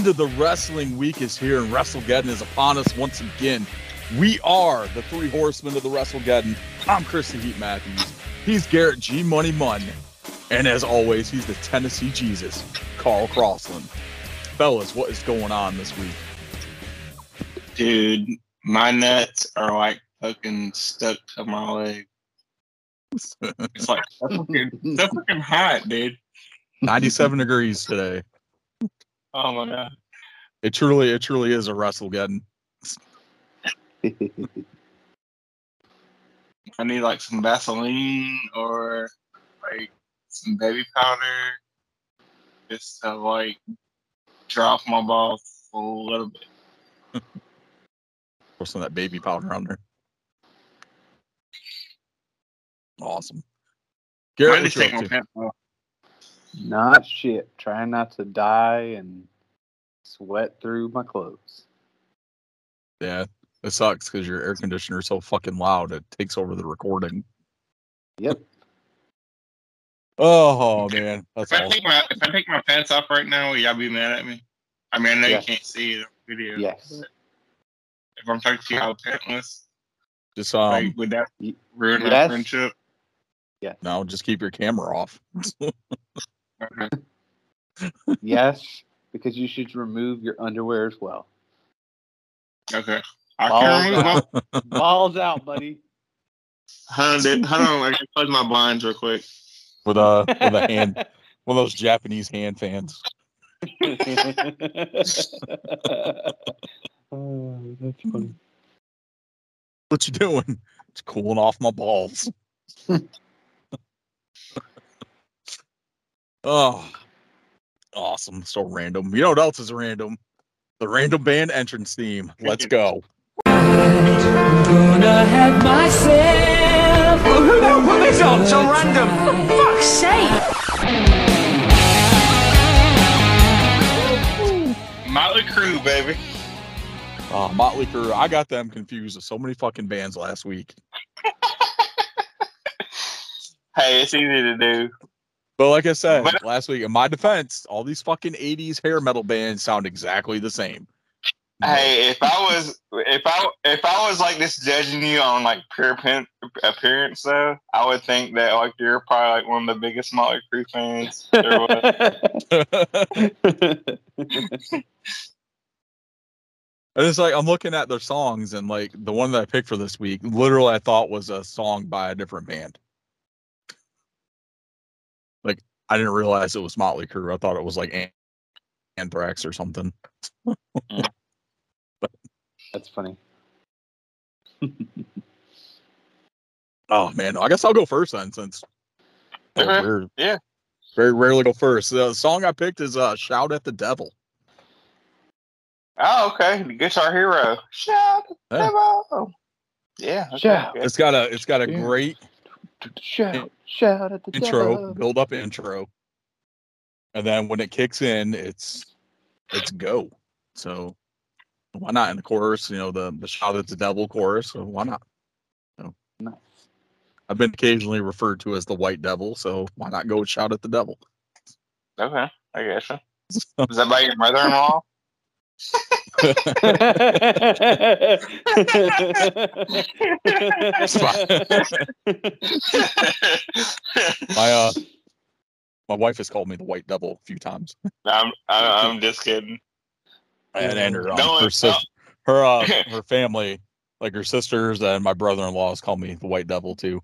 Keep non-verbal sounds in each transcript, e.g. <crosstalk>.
end of the wrestling week is here, and WrestleGeddon is upon us once again. We are the three horsemen of the WrestleGeddon. I'm Chris the Heat Matthews. He's Garrett G Money Munn. And as always, he's the Tennessee Jesus, Carl Crossland. Fellas, what is going on this week? Dude, my nuts are like fucking stuck to my leg. <laughs> It's like so fucking, so fucking hot, dude. 97 degrees today. Oh my god. It truly, it truly is a WrestleGeddon. <laughs> I need like some Vaseline or like some baby powder just to like drop my balls a little bit. Pour some of that baby powder on there. Awesome. I Garrett, just what you take my pants off. Not shit. Trying not to die and sweat through my clothes. Yeah, it sucks because your air conditioner is so fucking loud. It takes over the recording. Yep. Oh man, that's If I take my if I take my pants off right now, will y'all be mad at me? I mean, I know Yes. you can't see the video. Yes. If I'm talking to you out pantless, Just um, like, would that y- ruin our yes. friendship? no, just keep your camera off. <laughs> Okay. <laughs> Yes, because you should remove your underwear as well. Okay. I Balls can remove out. <laughs> Balls out, buddy. Hold on. Hold on. I can close my blinds real quick. with a with a hand, one of those Japanese hand fans. <laughs> oh, that's funny. What you doing? It's cooling off my balls. Oh, awesome! So random. You know what else is random? The random band entrance theme. Let's go. <laughs> Gonna have myself. Well, who the hell put this on? So random. For fuck's sake! Motley Crue, baby. Oh, Motley Crue. I got them confused with so many fucking bands last week. <laughs> Hey, it's easy to do. But like I said But- last week, in my defense, all these fucking '80s hair metal bands sound exactly the same. Hey, if I was if I if I was like this judging you on like pure pen, appearance though, I would think that like you're probably like one of the biggest Motley Crue fans there was. <laughs> And it's like I'm looking at their songs, and like the one that I picked for this week, literally I thought was a song by a different band. Like I didn't realize it was Motley Crue. I thought it was like An- Anthrax or something. <laughs> That's funny. Oh man, I guess I'll go first then, since I Okay, rare- yeah. very rarely go first. The song I picked is uh, "Shout at the Devil." Oh, okay. Guitar Hero. Shout Yeah. devil. Yeah. okay, Shout. good. It's got a it's got a Yeah. great Shout, shout at the intro, devil. build up intro, and then when it kicks in, it's it's go. So why not in the chorus? You know the the shout at the devil chorus. So why not? Nice. I've been occasionally referred to as the white devil, so why not go shout at the devil? Okay, I guess. <laughs> so. Is that by your mother-in-law? <laughs> <laughs> My uh, my wife has called me the white devil a few times, I'm, I, I'm just kidding. and, and her um, No, her sis- her uh, <laughs> her family, like her sisters and my brother in laws, call me the white devil too.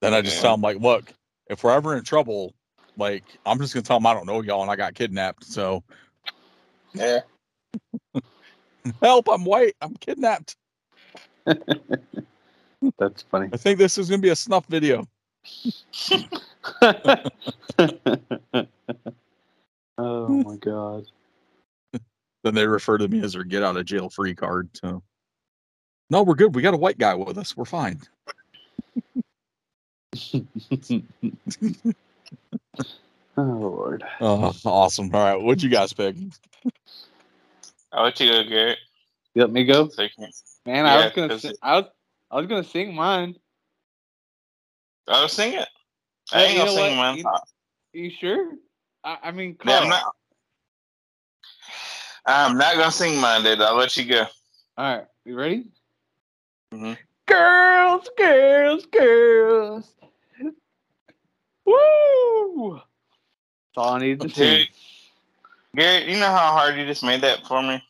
Then I just Yeah. tell them like, look, if we're ever in trouble, like I'm just gonna tell them I don't know y'all and I got kidnapped. So Yeah. Help, I'm white, I'm kidnapped. <laughs> That's funny. I think this is gonna be a snuff video. <laughs> oh my god. <laughs> Then they refer to me as their get out of jail free card. So no, we're good. We got a white guy with us. We're fine. Oh lord. Oh, awesome. All right, what'd you guys pick? I'll let you go, Garrett. You let me go? So Man, I was gonna sing, I was I was gonna sing mine. I'll sing it. I Hey, ain't gonna sing mine. You- You sure? I, I mean Yeah, I'm not. I'm not gonna sing mine, dude. I'll let you go. All right, you ready? Mhm. Girls, girls, girls. Woo! That's all I need to see. Garrett, you know how hard you just made that for me?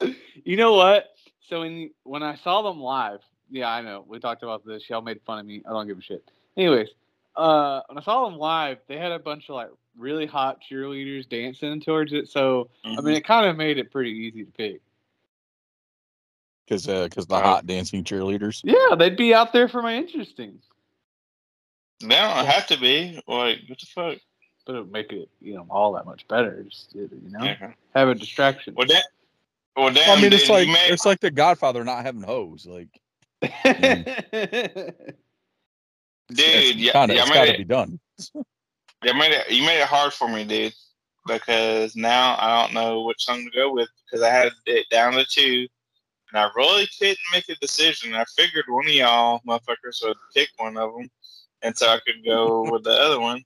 <laughs> you know what? So when when I saw them live, yeah, I know we talked about this. Y'all made fun of me. I don't give a shit. Anyways, uh, when I saw them live, they had a bunch of like really hot cheerleaders dancing towards it. So I mean, it kind of made it pretty easy to pick. Because because the Oh. hot dancing cheerleaders. Yeah, they'd be out there for my interesting, they don't have to be. Like, what the fuck? But it would make it you know all that much better. Just you know, Yeah. have a distraction. Well, that. Well, damn, I mean, it's like you made, it's like the Godfather not having hoes. Like, <laughs> dude, yeah, kind of, yeah, it's I got made to be done. <laughs> you made it. You made it hard for me, dude, because now I don't know which song to go with because I had it down to two, and I really couldn't make a decision. I figured one of y'all motherfuckers would pick one of them, and so I could go <laughs> with the other one.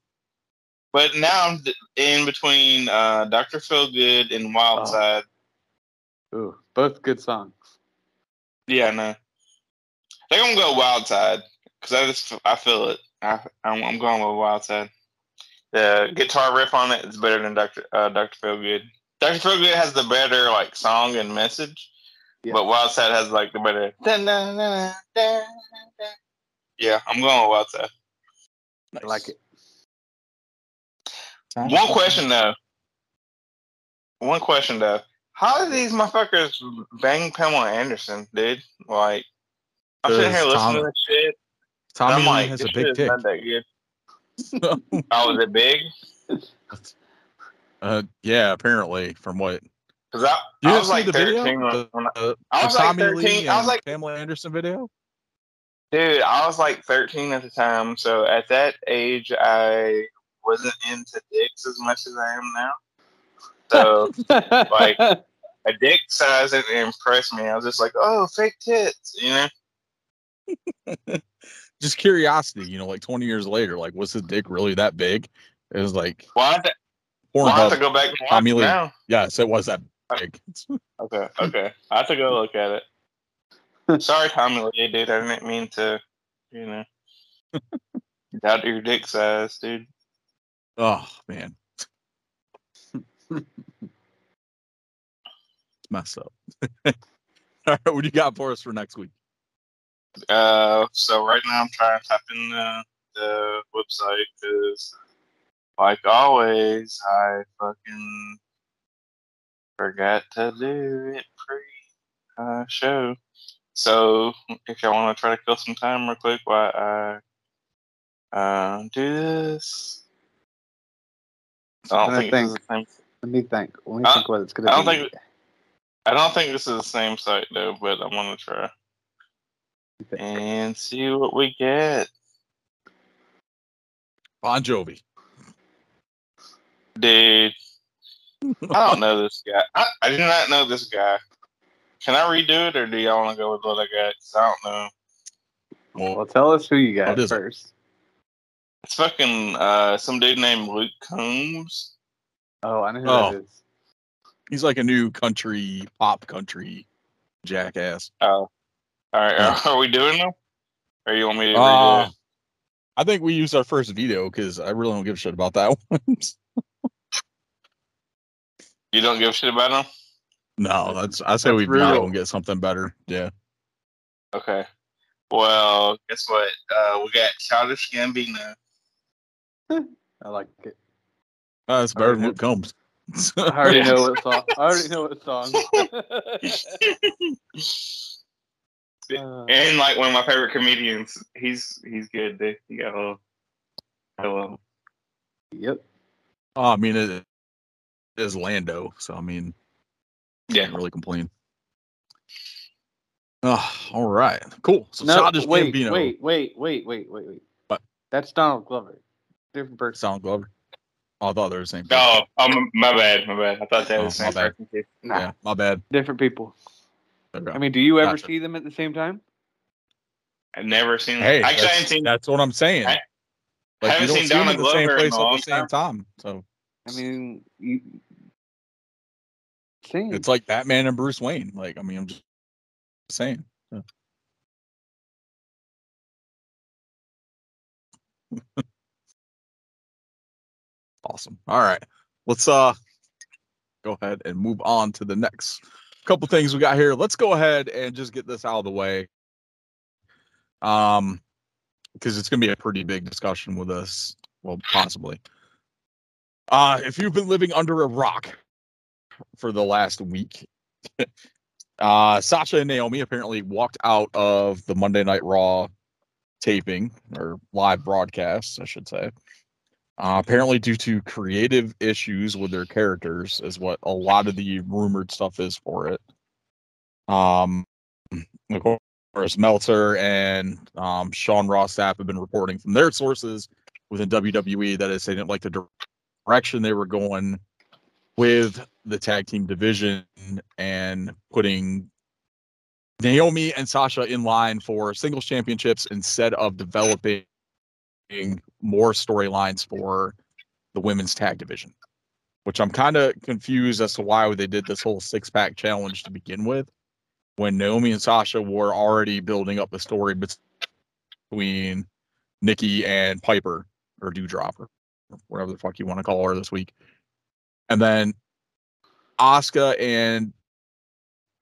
But now I'm in between uh, Doctor Feelgood and Wild Oh. Side. Ooh, both good songs. Yeah, no. I think I'm gonna go Wild Side because I just I feel it. I, I'm, I'm going with Wild Side. The guitar riff on it is better than Doctor uh, Doctor Feelgood. Doctor Feelgood has the better like song and message, Yeah. but Wild Side has like the better. Yeah, I'm going with Wild Side. I like it. One question though. One question though. How did these motherfuckers bang Pamela Anderson, dude? Like, I'm sitting here Because listening Tom- to this shit. Tommy I'm like, has a big dick. not that good. Oh, is it big? Uh, yeah, apparently, from what Because I, you I didn't was see like the 13 video, when, I, the, I was like Tommy 13, Lee I was like- Pamela Anderson video. dude, I was like 13 at the time. So at that age, I wasn't into dicks as much as I am now. <laughs> So Like- a dick size didn't impress me. I was just like, oh, fake tits, you know? <laughs> Just curiosity, you know, like 20 years later, like was his dick really that big? It was like Well, I have to, well, I have to go back and watch Tommy it Lee. now. Yes, it was that big. <laughs> Okay, okay. I have to go look at it. Sorry, Tommy Lee, dude. I didn't mean to, you know, doubt your dick size, dude. Oh man, it's messed up. <laughs> All right, what do you got for us for next week? Uh, so right now I'm trying to type in the, the website because, like always, I fucking forgot to do it pre uh, show. So if y'all want to try to kill some time real quick while I uh, do this, I don't I think, this is think- the same. Let me think. Let me I- think what it's gonna I don't be. think- I don't think this is the same site though, but I'm gonna try Let me think. and see what we get. Bon Jovi. Dude, I don't know this guy. I, I do not know this guy. Can I redo it, or do y'all want to go with what I got? 'Cause I don't know. Well, Well, tell us who you got What is it? first. It's fucking uh, some dude named Luke Combs. Oh, I know who Oh. that is. he's like a new country pop country jackass. Oh, all right. Are, <laughs> are we doing them, or you want me to redo Uh, it? I think we used our first veto because I really don't give a shit about that <laughs> one. You don't give a shit about them. no, that's I say That's we real. veto and get something better. Yeah. Okay. Well, guess what? Uh, we got Childish Gambino. <laughs> I like it. Uh, it's better than Okay. Luke Combs. I already know what song. I already know what song. <laughs> Uh, and like one of my favorite comedians. He's he's good. Dude. He got a little. I love him. yep. Oh, I mean, it is Lando, so I mean, Yeah. can't really complain. Oh, all right, cool. So No, Childish wait, Gambino, wait, wait, wait, wait, wait, wait. What? That's Donald Glover. Different person. Sound Glover. Oh, I thought they were the same. person. Oh, oh, m- my bad, my bad. I thought that Oh, was the my same bad. person. too. Nah, Yeah, my bad. different people. I mean, do you ever Gotcha. see them at the same time? I've never seen. hey, actually, I that's, haven't seen. that's what I'm saying. I- like, you haven't don't seen see them Donald in the same place at the same time. So I mean, you, same. It's like Batman and Bruce Wayne. Like, I mean, I'm just saying. Yeah. <laughs> awesome. All right. Let's uh go ahead and move on to the next couple things we got here. Let's go ahead and just get this out of the way. Um because it's going to be a pretty big discussion with us, well, possibly. Uh if you've been living under a rock for the last week, <laughs> uh Sasha and Naomi apparently walked out of the Monday Night Raw taping or live broadcast, I should say. Uh, apparently, due to creative issues with their characters, is what a lot of the rumored stuff is for it. Um, of course, Meltzer and um, Sean Ross Sapp have been reporting from their sources within WWE that is they didn't like the direction they were going with the tag team division and putting Naomi and Sasha in line for singles championships instead of developing more storylines for the women's tag division, which I'm kind of confused as to why they did this whole six pack challenge to begin with when Naomi and Sasha were already building up the story between Nikki and Piper or Dewdrop or whatever the fuck you want to call her this week. And then Asuka and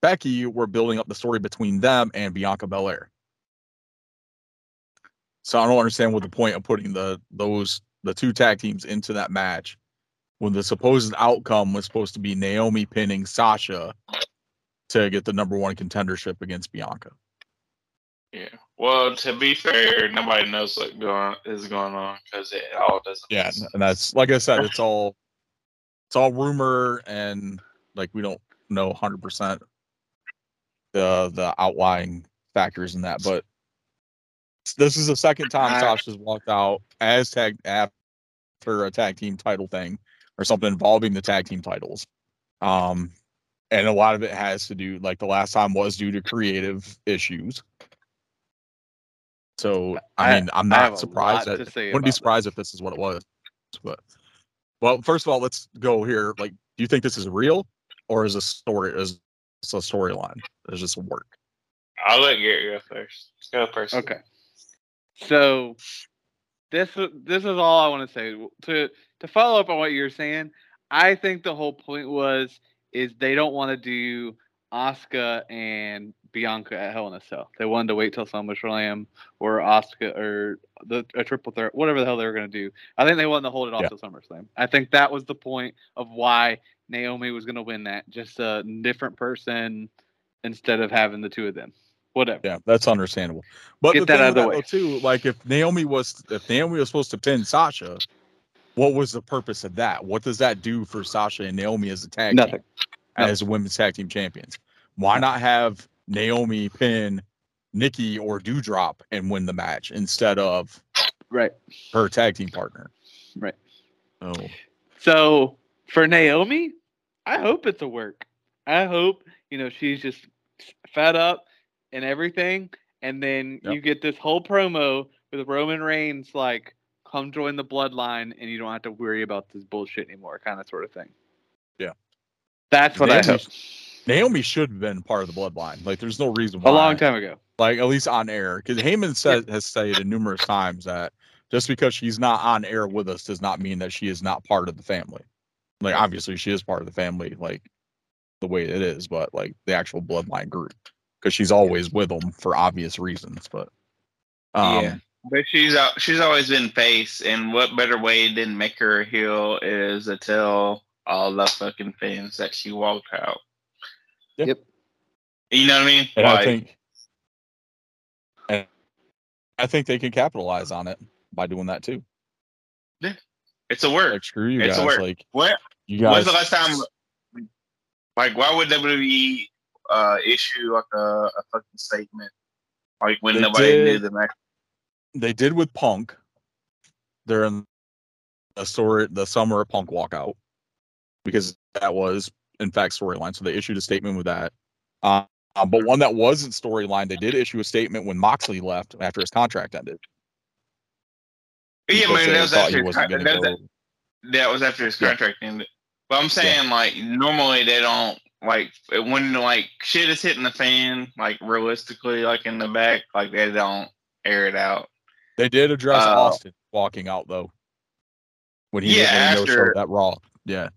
Becky were building up the story between them and Bianca Belair. So I don't understand what the point of putting the those the two tag teams into that match when the supposed outcome was supposed to be Naomi pinning Sasha to get the number one contendership against Bianca. Yeah. Well, to be fair, nobody knows what going is going on because it all doesn't. Yeah, and that's like I said, it's all it's all rumor and like we don't know hundred percent the the outlying factors in that, but this is the second time I- Sasha's walked out as tag after a tag team title thing or something involving the tag team titles. Um, and a lot of it has to do like the last time was due to creative issues. So I, I- mean, I'm I have not surprised. That, to wouldn't be about surprised if this is what it was. But well, first of all, let's go here. Like, do you think this is real or is a story? Is it's a storyline? Is this a work? I'll let Gary go first. Go first. Okay. So this is- this is all I want to say. To to follow up on what you're saying, I think the whole point was is they don't want to do Asuka and Bianca at Hell in a Cell. They wanted to wait till SummerSlam or Asuka or the a triple threat, whatever the hell they were going to do. I think they wanted to hold it off Yeah. till SummerSlam. I think that was the point of why Naomi was going to win that. Just a different person instead of having the two of them. Whatever. Yeah, that's understandable. But Get the that thing out of the way. too, like if Naomi was if Naomi was supposed to pin Sasha, what was the purpose of that? What does that do for Sasha and Naomi as a tag Nothing. team, as women's tag team champions? Why not have Naomi pin Nikki or Dewdrop and win the match instead of Right. her tag team partner? Right. Oh, So for Naomi, I hope it's a work. I hope you know she's just fed up and everything, and then Yep. you get this whole promo with Roman Reigns like, "Come join the Bloodline, and you don't have to worry about this bullshit anymore," kind of sort of thing. Yeah. that's what I Naomi- hope. Naomi should have been part of the bloodline. Like, there's no reason why. A long time ago. like at least on air because Heyman said has stated numerous times that just because she's not on air with us does not mean that she is not part of the family. Like obviously she is part of the family, like the way it is, but like the actual bloodline group because she's always with them for obvious reasons. But um, Yeah. But she's she's always been face, and what better way than make her a heel is to tell all the fucking fans that she walked out. Yeah. Yep. You know what I mean? and I think and I think they can capitalize on it by doing that too. it's a work. Like screw you It's a guys, work. like what? you guys. when's the last time? Like, why would WWE uh, issue like a, a fucking statement? Like when They nobody did. knew the match. they did with Punk during the story, the summer of Punk walkout, because that was in fact storyline. So they issued a statement with that. Uh, but one that wasn't storyline, they did issue a statement when Moxley left after his contract ended. Yeah, man, that was after that was, that was after his Yeah. contract ended. But I'm saying like normally they don't like when like shit is hitting the fan like realistically like in the back like they don't air it out. They did address Uh, Austin walking out though. When he Yeah, did when he no-showed after- that Raw. Yeah.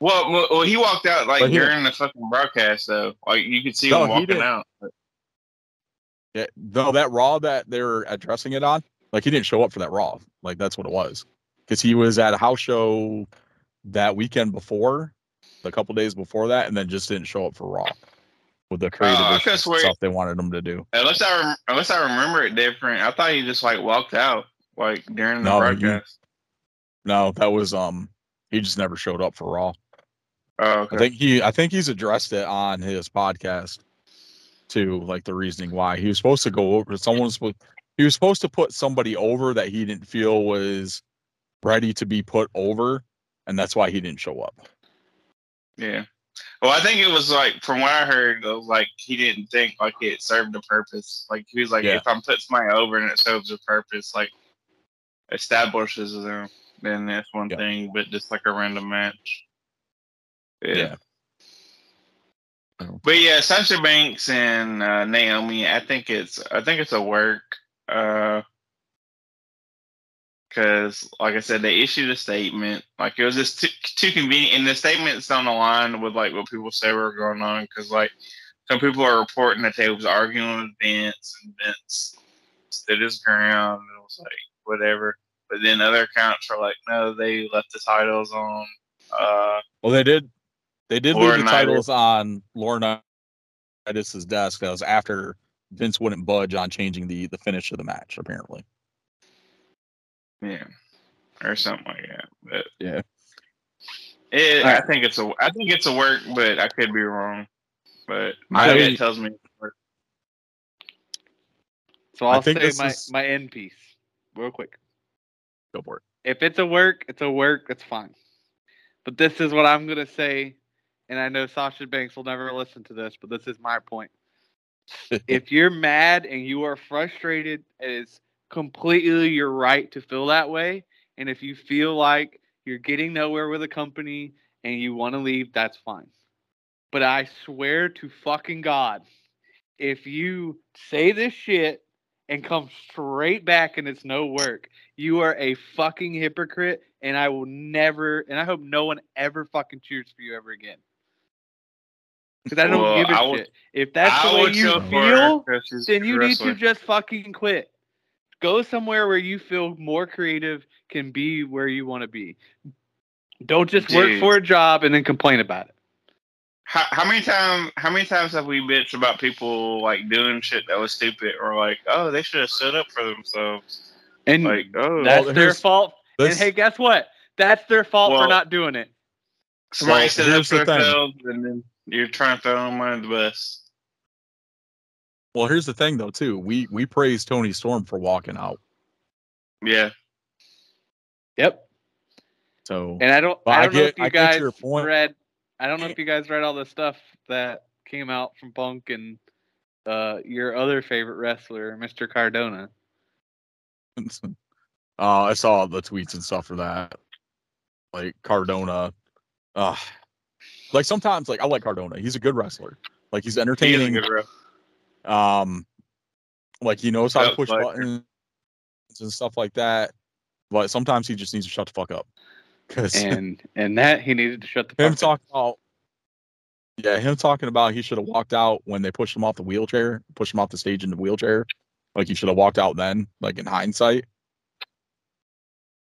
Well, well, he walked out like he- during the fucking broadcast though. Like you could see No, him walking out. Yeah. though that Raw that they're addressing it on, like he didn't show up for that Raw. Like that's what it was. Because he was at a house show that weekend before, a couple days before that, and then just didn't show up for Raw with the creative Oh, I issues could've and swear- stuff they wanted him to do. Unless I rem- unless I remember it different. I thought he just like walked out like during the No, he- broadcast. No, that was um he just never showed up for Raw. Oh, okay. I think he I think he's addressed it on his podcast too, like the reasoning why he was supposed to go over someone was supposed he was supposed to put somebody over that he didn't feel was ready to be put over, and that's why he didn't show up. Yeah. Well, I think it was like from what I heard, it was like he didn't think like it served a purpose. Like he was like, Yeah. if I'm putting somebody over and it serves a purpose, like establishes them, then that's one Yeah. thing. But just like a random match. Yeah. Yeah. But yeah, Sasha Banks and uh, Naomi, I think it's I think it's a work. Uh, because like I said, they issued a statement. Like it was just too, too convenient, and the statements on the line with like what people say were going on. Because like some people are reporting that they was arguing with Vince, and Vince stood his ground and was like whatever. But then other accounts are like, no, they left the titles on. Uh, Well, they did they did leave the titles on Lorna Laurinaitis' desk. That was after Vince wouldn't budge on changing the the finish of the match. Apparently, yeah, or something like that. But Yeah. It, Alright. I think it's a I think it's a work, but I could be wrong. But I my mean- gut tells me it's a work. So I I'll say my, is- my end piece real quick. go for If it's a work, it's a work, it's fine. But this is what I'm gonna say, and I know Sasha Banks will never listen to this, but this is my point. <laughs> if you're mad and you are frustrated, it is completely your right to feel that way. And if you feel like you're getting nowhere with a company and you want to leave, that's fine. But I swear to fucking God, if you say this shit and come straight back and it's no work, you are a fucking hypocrite. And I will never, and I hope no one ever fucking cheers for you ever again. Because I don't Well, give a I would- shit. If that's I the way you feel for her feel, 'cause she's then you need to just fucking quit. Go somewhere where you feel more creative, can be where you want to be. Don't just work for a job and then complain about it. How, how many times? How many times have we bitched about people like doing shit that was stupid, or like, oh, they should have stood up for themselves? And Like, oh, that's Well, their fault. This- and hey, guess what? That's their fault for not doing it. somebody well, stood up for the thing. themselves, and then you're trying to throw them under the bus. Well, here's the thing though too. We we praise Toni Storm for walking out. Yeah, Yep. So And I don't. I I don't know get- if you I guys your point. read. I don't know if you guys read all the stuff that came out from Punk and uh, your other favorite wrestler, Mr. Cardona. <laughs> uh, I saw the tweets and stuff for that. Like Cardona. Uh like sometimes like I like Cardona. He's a good wrestler. Like he's he is a entertaining. good ref. Um like he knows how to push like- buttons and stuff like that. But sometimes he just needs to shut the fuck up. Cause <laughs> and and that he needed to shut the him talking about yeah, him talking about he should have walked out when they pushed him off the wheelchair, pushed him off the stage in the wheelchair. Like he should have walked out then, like in hindsight.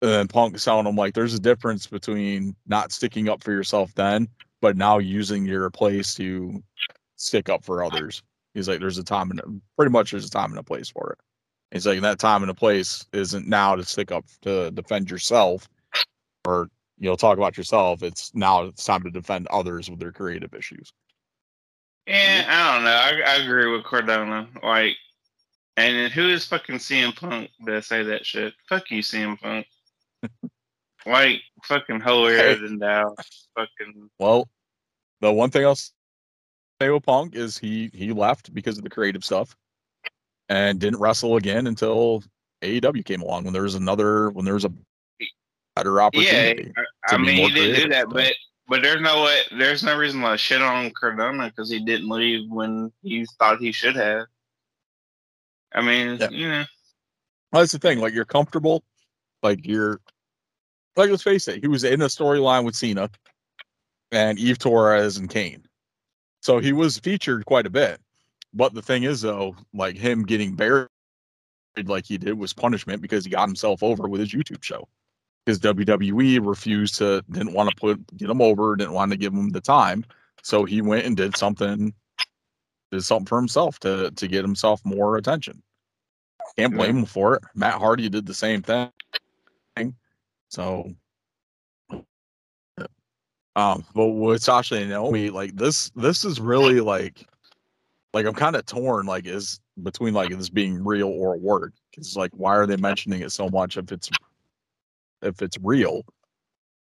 And then Punk telling him like there's a difference between not sticking up for yourself then, but now using your place to stick up for others. He's like, there's a time and pretty much there's a time and a place for it. He's like, that time and a place isn't now to stick up to defend yourself or you know talk about yourself. It's now it's time to defend others with their creative issues. Yeah, I don't know. I, I agree with Cardona. Like, and then who is fucking CM Punk to say that shit? Fuck you, CM Punk. <laughs> like, fucking hilarious and down. Fucking Well, the one thing else say Punk is he he left because of the creative stuff and didn't wrestle again until AEW came along when there was another when there was a better opportunity. I, to I mean, he didn't do that, but but there's no way, there's no reason to shit on Cardona because he didn't leave when he thought he should have. I mean, Yeah. you know, Well, that's the thing. Like you're comfortable. Like you're like let's face it, he was in a storyline with Cena and Eve Torres and Kane. So he was featured quite a bit. But the thing is though, like him getting buried like he did was punishment because he got himself over with his YouTube show. Because WWE refused to didn't want to put get him over, didn't want to give him the time. So he went and did something did something for himself to to get himself more attention. Can't blame him for it. Matt Hardy did the same thing. So, um, but with Sasha and Naomi, like this, this is really like, like I'm kind of torn, like is between like this being real or a word. Because like, why are they mentioning it so much if it's if it's real?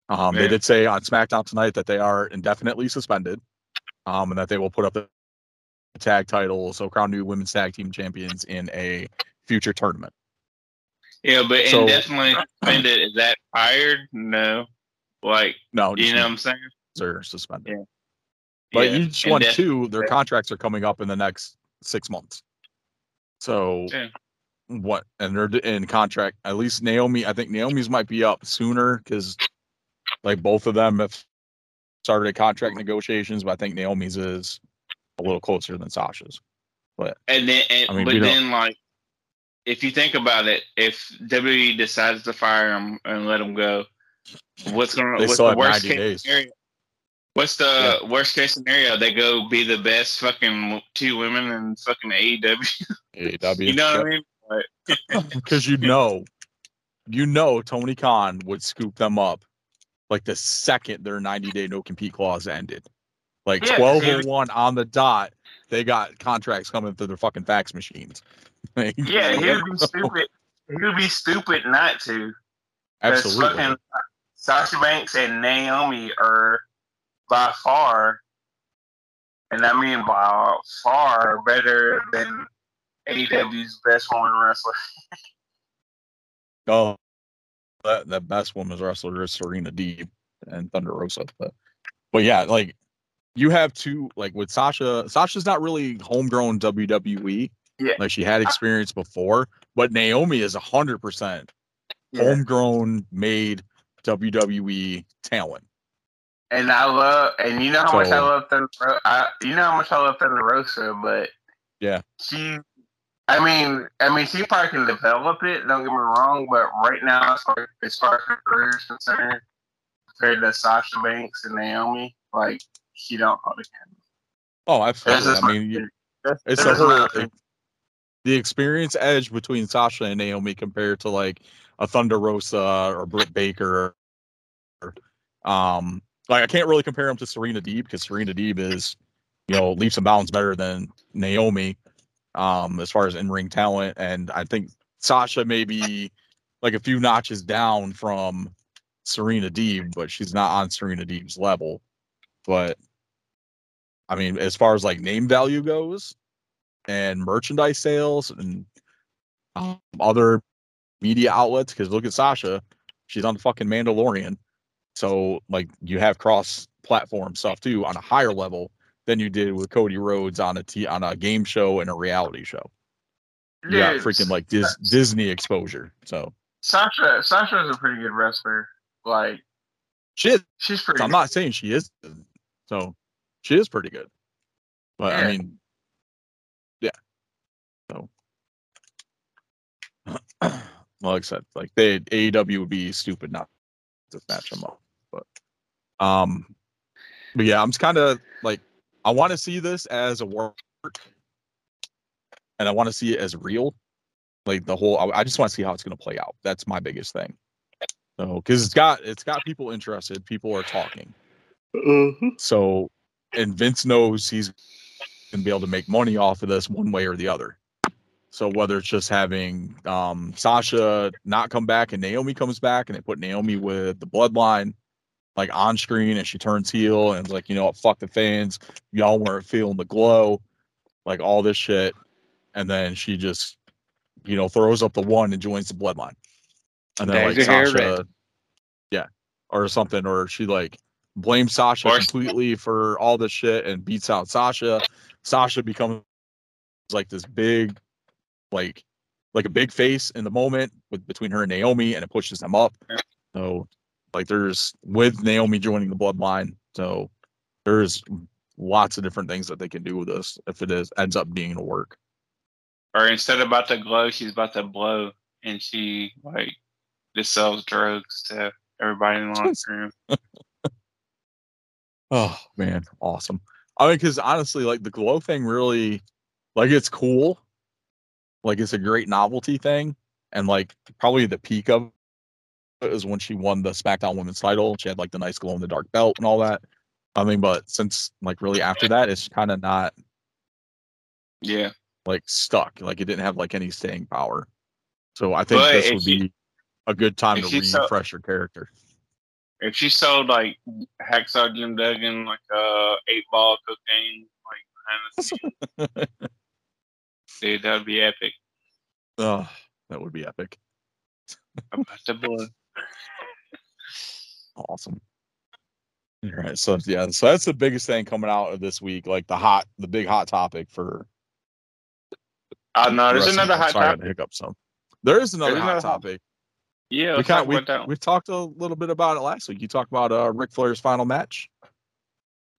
Um, they did say on SmackDown tonight that they are indefinitely suspended, um, and that they will put up the tag title, so crown new women's tag team champions in a future tournament. yeah, but So- indefinitely suspended. Is that fired? No, like No, you know what I'm saying. they're suspended. Yeah. But Yeah, each one indef- too, their contracts are coming up in the next six months. So Yeah. what? And they're in contract. At least Naomi, I think Naomi's might be up sooner because like both of them have started contract negotiations. But I think Naomi's is a little closer than Sasha's. But and then, and, I mean, but then, like, if you think about it, if WWE decides to fire him and let him go, what's going? They What's the worst 90 case days. scenario? What's the worst case scenario? They go be the best fucking two women in fucking AEW. AEW. <laughs> You know what I mean? because <laughs> you know, you know, Tony Khan would scoop them up like the second their 90 day no compete clause ended. Like Yeah, 1201 on the dot, they got contracts coming through their fucking fax machines. <laughs> Like, Yeah, he would be stupid. He would be stupid not to. absolutely. Fucking Sasha Banks and Naomi are by far, and I mean by far, better than AEW's best woman wrestler. <laughs> Oh, that the best women's wrestler is Serena Deeb and Thunder Rosa. But, but yeah, like you have two like with Sasha. Sasha's not really homegrown WWE. Yeah. Like she had experience before, but Naomi is a hundred percent homegrown, made WWE talent. And I love, and you know how much I love Thunder. Ro- I, you know how much I love Thunder Rosa, but Yeah. she. I mean, I mean, she probably can develop it. Don't get me wrong, but right now, as far as, far as her career is concerned, compared to Sasha Banks and Naomi, like she don't hold a candle. Oh, absolutely. I mean, you. That's- it's that's my the experience edge between Sasha and Naomi compared to like a Thunder Rosa or Britt Baker. Um, like I can't really compare them to Serena Deeb because Serena Deeb is, you know, leaps and bounds better than Naomi, um, as far as in ring talent, and I think Sasha may be like a few notches down from Serena Deeb, but she's not on Serena Deeb's level. But I mean, as far as like name value goes, and merchandise sales and um, other media outlets. Because look at Sasha, she's on the fucking Mandalorian, so like you have cross platform stuff too on a higher level than you did with Cody Rhodes on a t on a game show and a reality show. Yeah, freaking like Dis- Disney exposure. So Sasha. Sasha is a pretty good wrestler. Like she is. she's pretty. I'm not saying she is. So she is pretty good. But I mean, yeah. So, <clears throat> like I said, like they AEW would be stupid not to match them up. But, um, but yeah, I'm just kind of like I want to see this as a work, and I want to see it as real. Like the whole, I, I just want to see how it's going to play out. That's my biggest thing. So, because it's got it's got people interested. People are talking. So, and Vince knows he's going to be able to make money off of this one way or the other. So whether it's just having um, Sasha not come back and Naomi comes back and they put Naomi with the bloodline like on screen and she turns heel and it's like, you know what, fuck the fans. Y'all weren't feeling the glow, like all this shit. And then she just, you know, throws up the one and joins the bloodline. And then Dyes like Sasha Yeah. Or something, or she like blames Sasha completely for all this shit and beats out Sasha. Sasha becomes like this big, like, like a big face in the moment with between her and Naomi, and it pushes them up. So, like, there's with Naomi joining the bloodline, so there's lots of different things that they can do with this if it is ends up being to work. Or instead of about to glow, she's about to blow, and she like just sells drugs to everybody in the locker <laughs> room. Oh man, awesome. I mean, because honestly, like the glow thing really, like it's cool. Like it's a great novelty thing, and like probably the peak of it is when she won the SmackDown Women's Title. She had like the nice glow in the dark belt and all that. I mean, but since like really after that, it's kind of not Yeah, like stuck. Like it didn't have like any staying power. So I think But this would she- be a good time to refresh her character. if she sold like hacksaw Jim Duggan like uh eight ball cocaine like behind the scenes, <laughs> dude, that would be epic. Oh, that would be epic. About to blow. <laughs> Awesome. All right. So yeah, so that's the biggest thing coming out of this week, like the hot, the big hot topic for. Oh no, there's wrestling. another hot Sorry, I topic. to hiccup some. There is another There's hot another hot- topic. Yeah, we kind we we talked a little bit about it last week. You talked about uh Ric Flair's final match.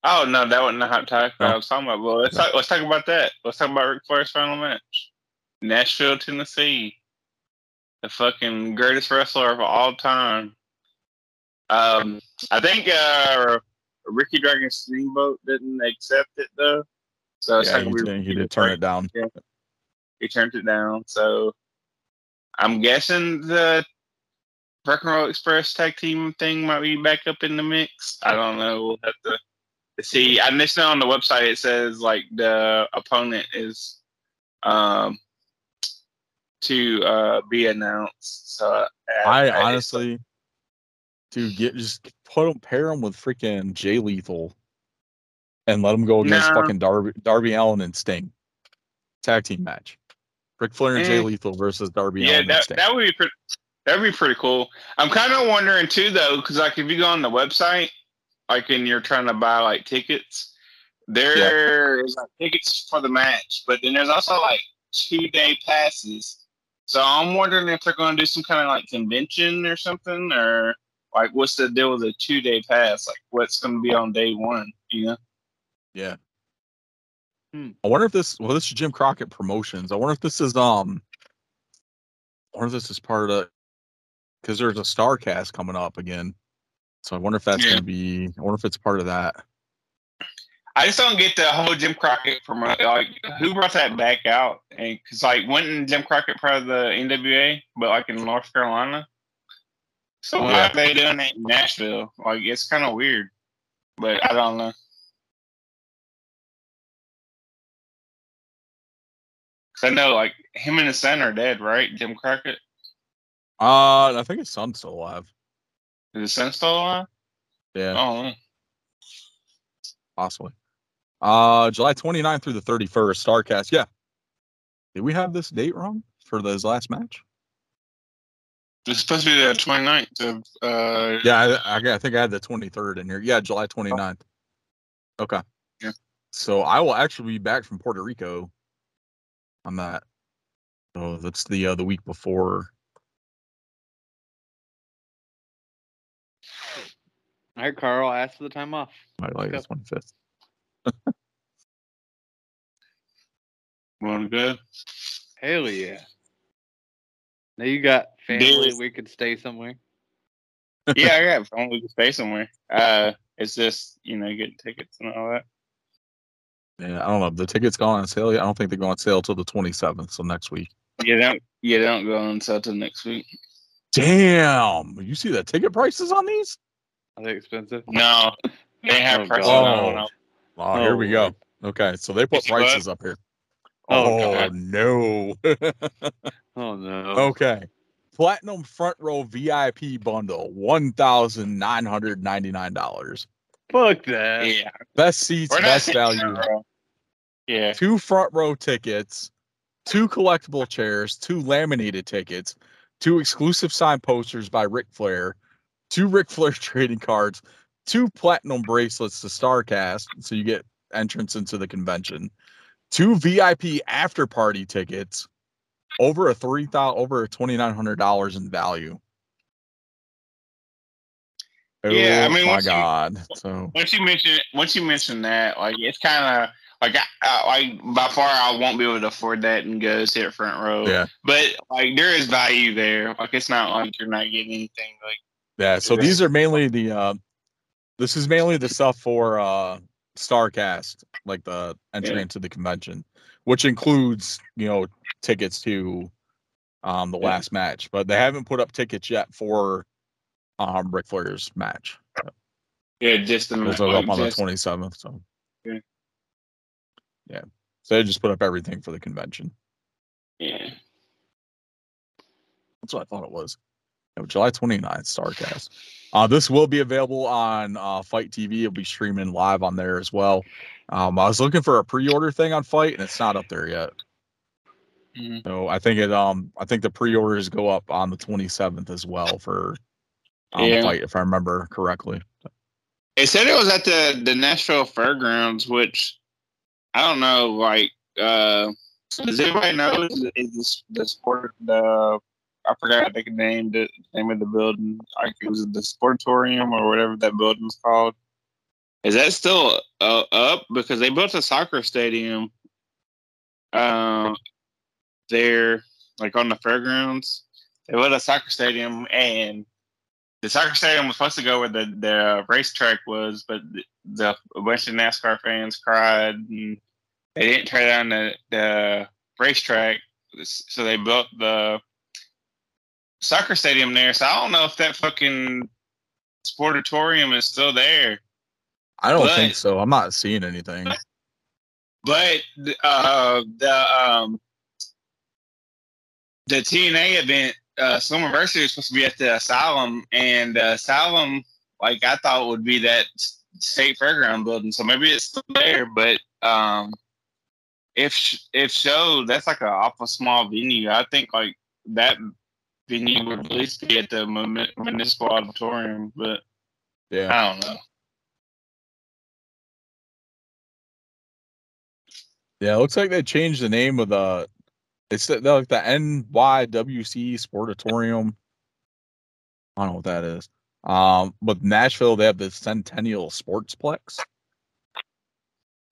Oh no, that wasn't the hot topic No. I was talking about. Well, let's talk. Let's talk about that. Let's talk about Ric Flair's final match, Nashville, Tennessee. The fucking greatest wrestler of all time. Um, I think uh, Ricky Dragon Steamboat didn't accept it though, so it's yeah, he, did- he did turn it down. He turned it down. So I'm guessing the Rock and Roll Express tag team thing might be back up in the mix. I don't know. We'll have to see. I know on the website it says like the opponent is um to uh be announced. So uh, I honestly, to get just put him pair him with freaking Jay Lethal, and let him go against No. fucking Darby Darby Allin and Sting, tag team match. Ric Flair and Jay Eh. Lethal versus Darby yeah, Allen and that, that would be pretty. That'd be pretty cool. I'm kind of wondering too, though, because like if you go on the website, like and you're trying to buy like tickets, there is like tickets for the match, but then there's also like two day passes. So I'm wondering if they're going to do some kind of like convention or something, or like what's the deal with a two day pass? Like what's going to be on day one? You know? Yeah. Hmm. I wonder if this well, this is Jim Crockett Promotions. I wonder if this is um I wonder if this is part of because there's a Starrcast coming up again. So I wonder if that's Yeah. gonna be I wonder if it's part of that. I just don't get the whole Jim Crockett from like who brought that back out, and because like wasn't Jim Crockett part of the NWA, but like in North Carolina. So why Yeah. are they doing that in Nashville? Like it's kind of weird, but I don't know. Cause I know like him and his son are dead, right? Jim Crockett Uh I think his son's still alive. Is son still alive? Yeah, Oh, possibly. Uh July 29th through the 31st, Starrcast. Yeah. Did we have this date wrong for this last match? it's supposed to be the 29th of uh Yeah, I, I, I think I had the 23rd in here. Yeah, July 29th. Okay. Yeah. So I will actually be back from Puerto Rico on that. So that's the uh, the week before. All right, Carl, ask for the time off. My like the Okay. 25th. Going good. Hell yeah. Now you got family. Dude. We could stay somewhere. <laughs> yeah, I got phone we can stay somewhere. Uh, it's just you know getting tickets and all that. Yeah, I don't know. The tickets gone on sale. yet? I don't think they go on sale till the 27th. So next week. Yeah, they don't yeah they don't go on sale till next week. Damn! You see the ticket prices on these? Are they expensive? No, they oh, have Oh, prices. God. I don't. Oh, here we go. Oh. Okay, so they put It's what? prices up here. Oh, Oh, no. Oh no. <laughs> Okay. Platinum front row VIP bundle, one thousand nine hundred ninety nine dollars. Fuck that. Yeah, Best seats, we're best value. that. Yeah, Two front row tickets, two collectible chairs, two laminated tickets, two exclusive signed posters by Ric Flair, two Ric Flair <laughs> trading cards, two platinum bracelets to Starrcast, so you get entrance into the convention, two VIP after party tickets, over a three thousand, over twenty nine hundred dollars in value. Yeah, I Oh mean, my once you- God. So Once you mention once you mention that, like it's kind of like I, I, like by far I won't be able to afford that and go sit front row. yeah, But like there is value there. Like it's not like you're not getting anything. Like yeah. So these are mainly the. uh This is mainly the stuff for uh Starrcast, like the entry Yeah. into the convention, which includes you know tickets to um the Yeah. last match, but they haven't put up tickets yet for um Ric Flair's match. yeah, just the Those are up on the twenty seventh. So Yeah. yeah, so they just put up everything for the convention. Yeah. That's what I thought it was. Yeah, July 29th, Starrcast. Uh, this will be available on uh, FITE TV. It'll be streaming live on there as well. Um, I was looking for a pre-order thing on FITE, and it's not up there yet. Mhm. So I think it. Um, I think the pre-orders go up on the 27th as well for um, Yeah. FITE, if I remember correctly. It said it was at the the Nashville Fairgrounds, which I don't know. Like, uh, does anybody know is, is this the sport the I forgot the name the name of the building. Like it was the Sportatorium or whatever that building's called. Is that still uh, up? Because they built a soccer stadium. Um, there, like on the fairgrounds, they built a soccer stadium, and the soccer stadium was supposed to go where the the racetrack was, but the, the a bunch of NASCAR fans cried, and they didn't tear down the the racetrack, so they built the soccer stadium there. So I don't know if that fucking sportatorium is still there. I don't But- think so. I'm not seeing anything. <laughs> But uh, the um, the TNA event, uh, Summerversary is supposed to be at the Asylum, and the Asylum, like I thought, would be that state fairground building. So maybe it's still there, but um, if sh- if so, that's like an awful small venue. I think like that venue would at least be at the municipal auditorium, but Yeah. I don't know. Yeah, it looks like they changed the name of the. It's the, the- like the NYWC Sportatorium. I don't know what that is. Um, but Nashville they have the Centennial Sportsplex.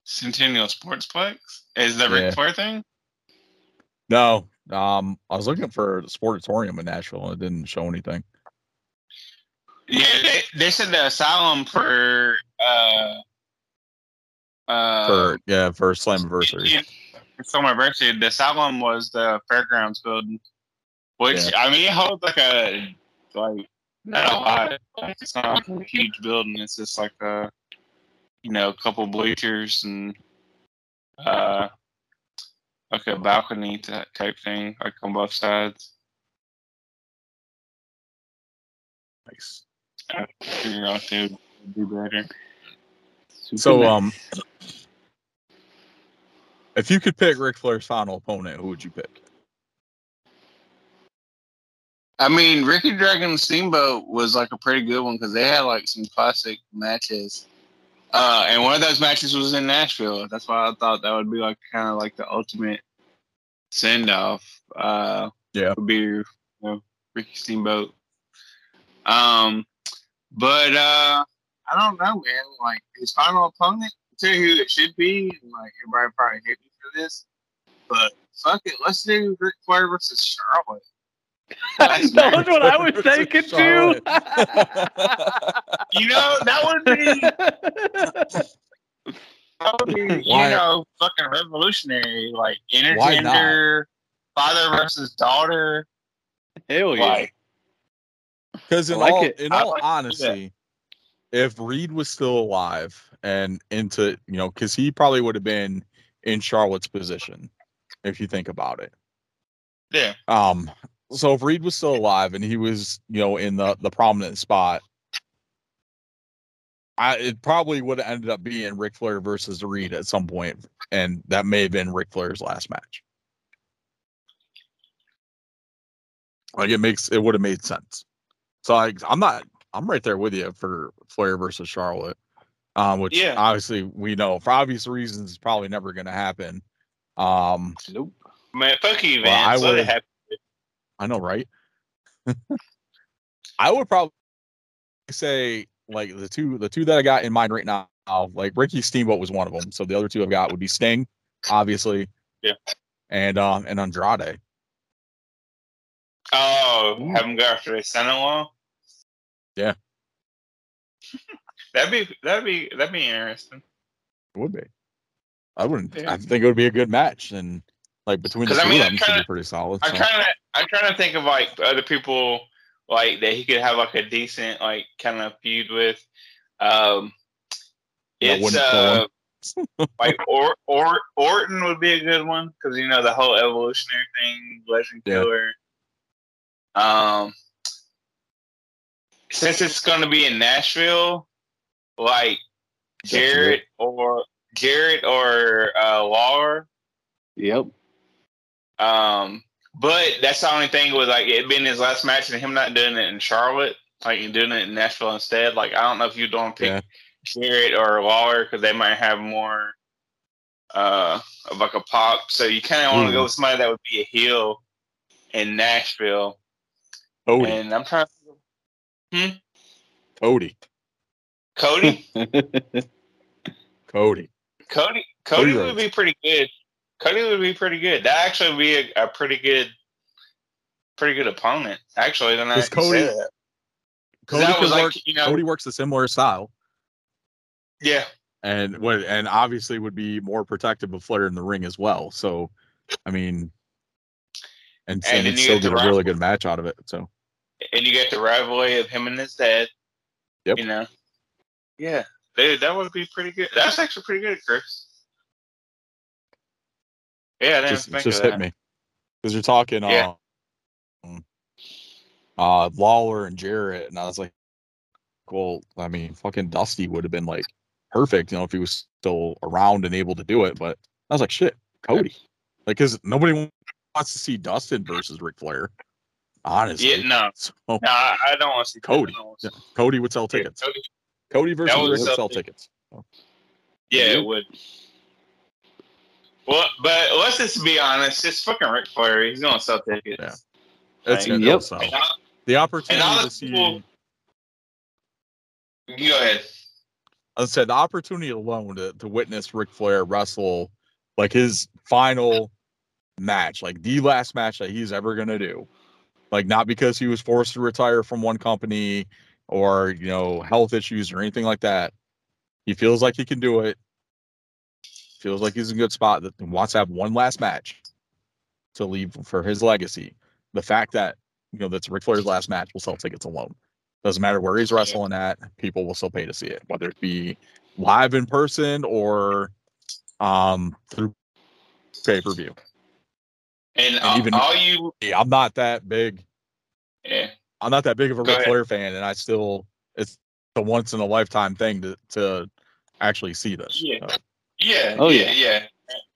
Centennial Sportsplex is the Yeah. Ric Flair thing. No, um, I was looking for the Sportatorium in Nashville and it didn't show anything. Yeah, they, they said the asylum for uh uh For yeah, for Slammiversary. yeah, for Summerversary, the asylum was the fairgrounds building, which Yeah. I mean it holds like a like not a lot. Like, it's not like a huge building. It's just like a you know a couple bleachers and uh like a balcony type thing, like on both sides. Nice. Figure out they would do better. So um, if you could pick Ric Flair's final opponent, who would you pick? I mean, Ricky Dragon Steamboat was like a pretty good one because they had like some classic matches. Uh, and one of those matches was in Nashville. That's why I thought that would be like kind of like the ultimate send off. Uh, Yeah. would be you know, Ricky Steamboat. Um, but uh, I don't know, man. Like his final opponent, tell you who it should be. And, like everybody probably hate me for this, but fuck it, let's do Ric Flair versus Charlotte. That's what I was thinking too. You know, that would be that would be Why- you know fucking revolutionary. Like Why not? intergender, father versus daughter. Hell yeah. Like Because in like all it. in I all like to do that. honesty, if Reid was still alive and into you know, because he probably would have been in Charlotte's position, if you think about it. yeah, Um, so if Reid was still alive and he was, you know, in the the prominent spot, I it probably would have ended up being Ric Flair versus Reid at some point, and that may have been Ric Flair's last match. Like it makes it would have made sense. So I, I'm not I'm right there with you for Flair versus Charlotte. Um, which Yeah. obviously we know for obvious reasons is probably never going to happen. Um, Nope. Man, fuck you, Well, man. I would- happen. I know, right? <laughs> I would probably say like the two the two that I got in mind right now, like Ricky Steamboat was one of them. So the other two I've got would be Sting, obviously. Yeah. And um and Andrade. Oh, have him go after their son-in-law. Yeah. <laughs> that'd be that'd be that'd be interesting. It would be. I wouldn't. Yeah. I think it would be a good match, and like between the 'Cause, two I mean, of them, should kinda- be pretty solid. I'm so. trying to I'm trying to think of like other people like that he could have like a decent like kind of feud with. Um, it's wouldn't uh <laughs> like or or Orton would be a good one because you know the whole evolutionary thing, Legend Yeah. Killer. Um, since it's going to be in Nashville, like That's it. Jarrett or Jarrett or uh, Lawler. Yep. Um, but that's the only thing with like it being his last match and him not doing it in Charlotte, like doing it in Nashville instead. Like I don't know if you don't pick Yeah. Jarrett or Lawler because they might have more uh of like a pop. So you kind of want to go Mhm. with somebody that would be a heel in Nashville. Cody. And I'm trying to Cody. Cody. <laughs> Cody. Cody Cody Cody would be pretty good. Cody would be pretty good. That actually would be a, a pretty good, pretty good opponent. Actually, then I Because can say Cody- that. Cody that was like you know, Cody works a similar style, yeah, and what and obviously would be more protective of Flair in the ring as well. So, I mean, and, And and, then it you still get get a really good match out of it. So, and you get the rivalry of him and his dad. Yep. You know, yeah, dude, that would be pretty good. That's actually pretty good, Chris. Yeah, just just hit me because you're talking Yeah. um, uh Lawler and Jarrett, and I was like, well, I mean, fucking Dusty would have been like perfect, you know, if he was still around and able to do it. But I was like, shit, Cody, like, because nobody wants to see Dustin versus Ric Flair, honestly. Yeah, no, <laughs> So no, I, don't want to see Cody. I don't wanna see- yeah, Cody would sell Yeah, tickets. Cody- Cody versus would Rick would sell sell tickets. tickets. Yeah, it would. Well, but let's just be honest. It's fucking Ric Flair. He's gonna sell tickets. Yeah. It's Like, gonna Yep. sell. And The opportunity all to see. people- You go ahead. I said the opportunity alone to, to witness Ric Flair wrestle like his final match, like the last match that he's ever gonna do. Like not because he was forced to retire from one company or you know health issues or anything like that. He feels like he can do it. Feels like he's in a good spot that wants to have one last match to leave for his legacy. The fact that you know that's Ric Flair's last match will sell tickets alone. Doesn't matter where he's wrestling at, people will still pay to see it, whether it be live in person or um through pay per view. And, all, even- all you, I'm not that big. yeah, I'm not that big of a Go Ric ahead. Flair fan, and I still it's a once in a lifetime thing to to actually see this. Yeah. So, yeah, Oh, yeah, yeah. yeah.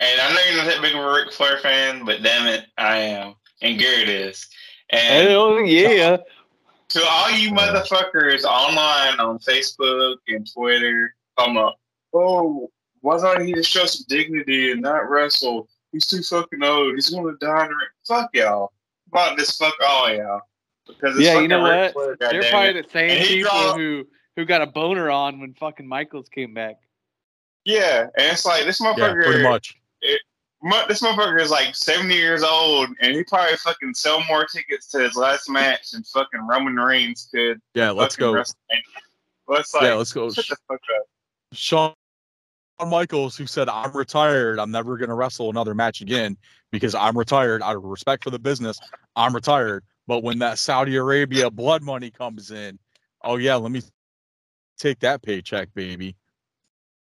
And I know you're not that big of a Ric Flair fan, but damn it, I am, and Garrett is. And Hell yeah. to all you motherfuckers online on Facebook and Twitter, I'm up. Oh, why don't he just show some dignity and not wrestle? He's too fucking old. He's gonna die. In the. Fuck y'all. About this, fuck all y'all. Because it's Yeah, fucking you know Ric what? Flair, They're goddammit. probably the same And people draw- who who got a boner on when fucking Michaels came back. Yeah, and it's like this motherfucker. yeah, pretty much. mu- this motherfucker is like 70 years old, and he probably fucking sell more tickets to his last match than fucking Roman Reigns could. Yeah, let's go. Let's like yeah, let's go. shut the fuck up. Shawn Michaels, who said, I'm retired. I'm never going to wrestle another match again because I'm retired out of respect for the business. I'm retired. But when that Saudi Arabia blood money comes in, oh, yeah, let me take that paycheck, baby.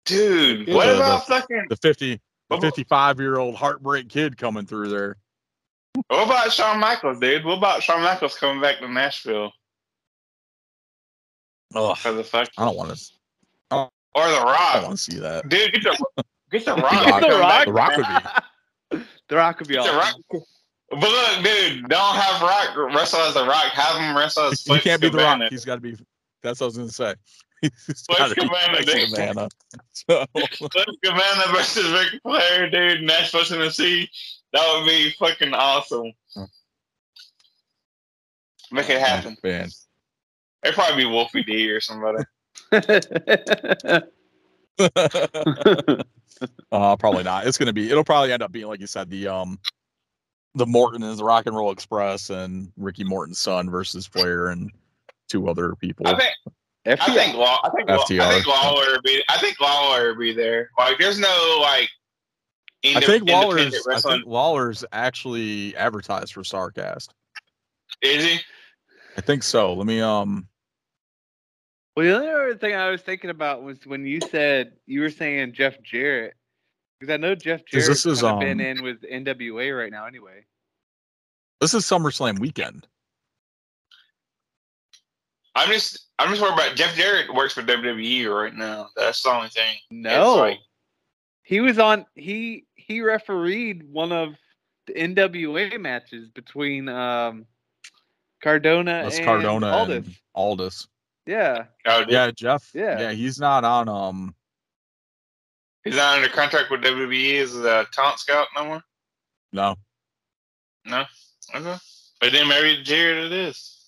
Dude, what the- about fucking The fifty the fifty five year old heartbreak kid coming through there. what about Shawn Michaels, dude? What about Shawn Michaels coming back to Nashville Oh, for the fuck I don't want to. or the Rock. I don't want to see that. Dude, get the get the <laughs> Rock. Rock. to come The back <laughs> The Rock would be. The Rock could be Get the awesome. Rock. But look, dude, don't have Rock wrestle as the Rock. Have him wrestle as He can't be the Kavana. Rock. He's got to be. That's what I was gonna say. He's Flex gotta be Kavana, Flex dude. Kavana. So, Cliff Kavana versus Ric Flair, dude. Nashville, Tennessee. That would be fucking awesome. Make it happen. man. It'd probably be Wolfie D or somebody. <laughs> <laughs> uh, probably not. It's gonna be. It'll probably end up being like you said, the um, the Morton is the Rock and Roll Express and Ricky Morton's son versus Flair and two other people. I think. I think. Law, I think. Law, I think FTR. Lawler would be. I think Lawler would be there. Like, there's no like. I think indep- Lawler's. independent I think Lawler's actually advertised for Starrcast. Is he? I think so. Let me um. Well, the other thing I was thinking about was when you said you were saying Jeff Jarrett, because I know Jeff 'Cause Jarrett's this is, kind been um, in with NWA right now anyway. This is SummerSlam weekend. I'm just. I'm just worried about Jeff Jarrett works for WWE right now. That's the only thing. No, like- he was on. He he refereed one of the NWA matches between um Cardona That's and Cardona Aldis. and Aldis. Yeah, Oh, Yeah, Jeff. Yeah. yeah. He's not on. Um, he's not under contract with WWE as a talent scout no more. no. No. Okay. But then maybe Jarrett it is.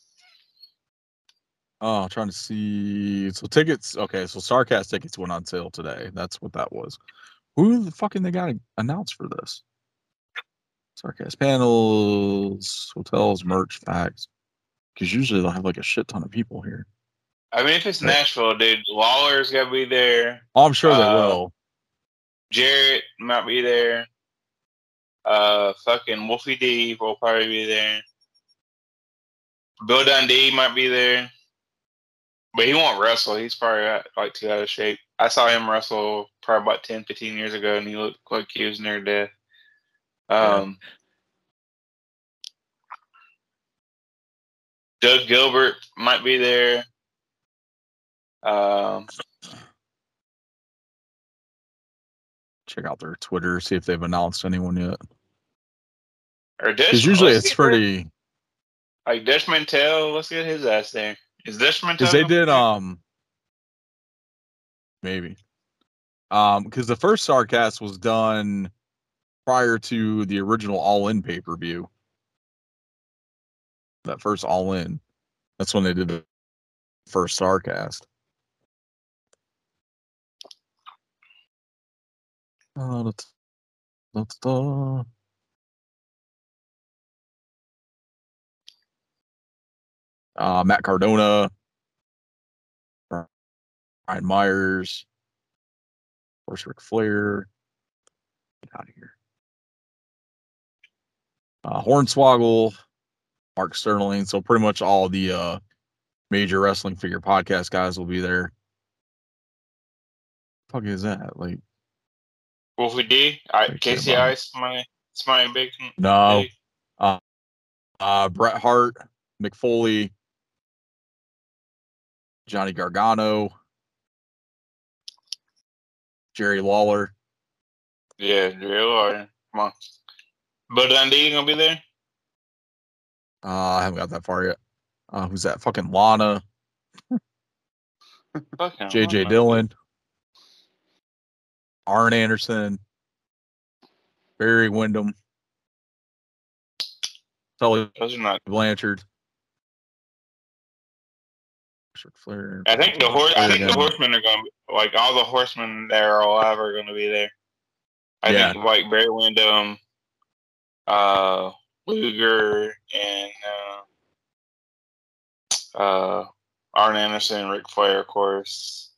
Oh, I'm trying to see. So tickets. Okay, so Starrcast tickets went on sale today. That's what that was. Who the fucking they got announced for this? Starrcast panels, hotels, merch, facts. Because usually they'll have like a shit ton of people here. I mean, if it's Right. Nashville, dude, Lawler's got to be there. Oh, I'm sure they Uh, will. Jarrett might be there. Uh, fucking Wolfie D will probably be there. Bill Dundee might be there, but he won't wrestle. He's probably like too out of shape. I saw him wrestle probably about 10, 15 years ago, and he looked like he was near death. Um, Doug Gilbert might be there. Um, Check out their Twitter, see if they've announced anyone yet. or. Because usually it's pretty. Like Dutch Mantell, let's get his ass there. Is Mantell? Because they did um. Maybe. Um, because the first Starrcast was done prior to the original All In pay per view. That first All In. That's when they did the first Starrcast. Uh, that's, that's the. Uh, Matt Cardona, Brian Myers, of course, Ric Flair. Get out of here. Uh, Hornswoggle, Mark Sterling. So pretty much all the uh, major wrestling figure podcast guys will be there. fuck is that? Like, Wolfie D. I, Casey Bear Bum. Ice, my my big. no. big- Uh, Bret Hart, Mick Foley, Johnny Gargano, Jerry Lawler. Yeah, Drew or come on. Bill Dundee gonna be there. Uh, I haven't got that far yet. Uh, who's that? Fucking Lana, Fuck him. JJ Dillon, Arn Anderson, Barry Windham, Tully Those are not. Blanchard. I think the horse. I think the horsemen are gonna be like all the horsemen that are alive are gonna be there. I Yeah. think like Barry Windham, uh, Luger, and uh, uh, Arn Anderson, Ric Flair, of course,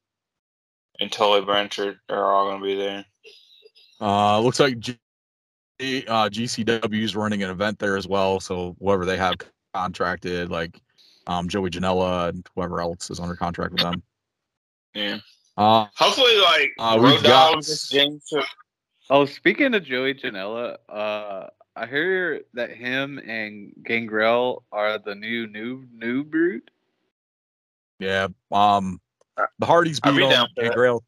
and Tully Blanchard are all gonna be there. Uh, looks like G- uh, GCW is running an event there as well. So whoever they have contracted, like um, Joey Janela and whoever else is under contract with them. Yeah. Uh, Hopefully, like Uh, Road we've got- Dogs, James. Oh, speaking of Joey Janela, uh, I hear that him and Gangrel are the new new new brood. yeah. Um, the Hardys I'd beat be down for. Gangrel,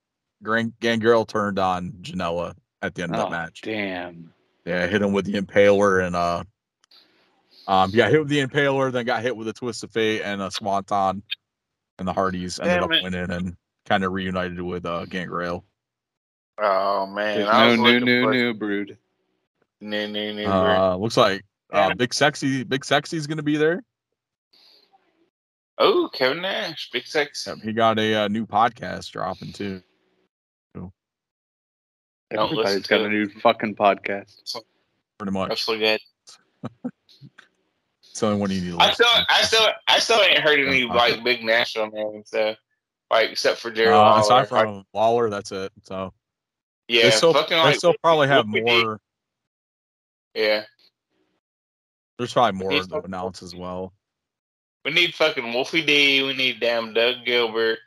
Gangrel turned on Janela at the end of Oh, that match. damn. Yeah, hit him with the Impaler and uh, um, got hit with the Impaler, then got hit with a Twist of Fate and a Swanton. and the Hardys ended Damn up it. winning and kind of reunited with uh, Gangrel. Oh man, There's no was new, new, for new brood. new, new, new. Uh, looks like uh, Yeah. Big Sexy, Big Sexy's gonna be there. oh, Kevin Nash, big Sexy. Yep, he got a uh, new podcast dropping too. Don't listen Everybody's to got a new fucking podcast. Pretty much, That's what good. <laughs> only you need. I still. I still, I still ain't heard any like big national names. So, like except for Jerry Uh, aside from Lawler, that's it. So yeah, they still, fucking they like, still probably have more. yeah. There's probably more to announce as well. We need fucking Wolfie D. We need damn Doug Gilbert.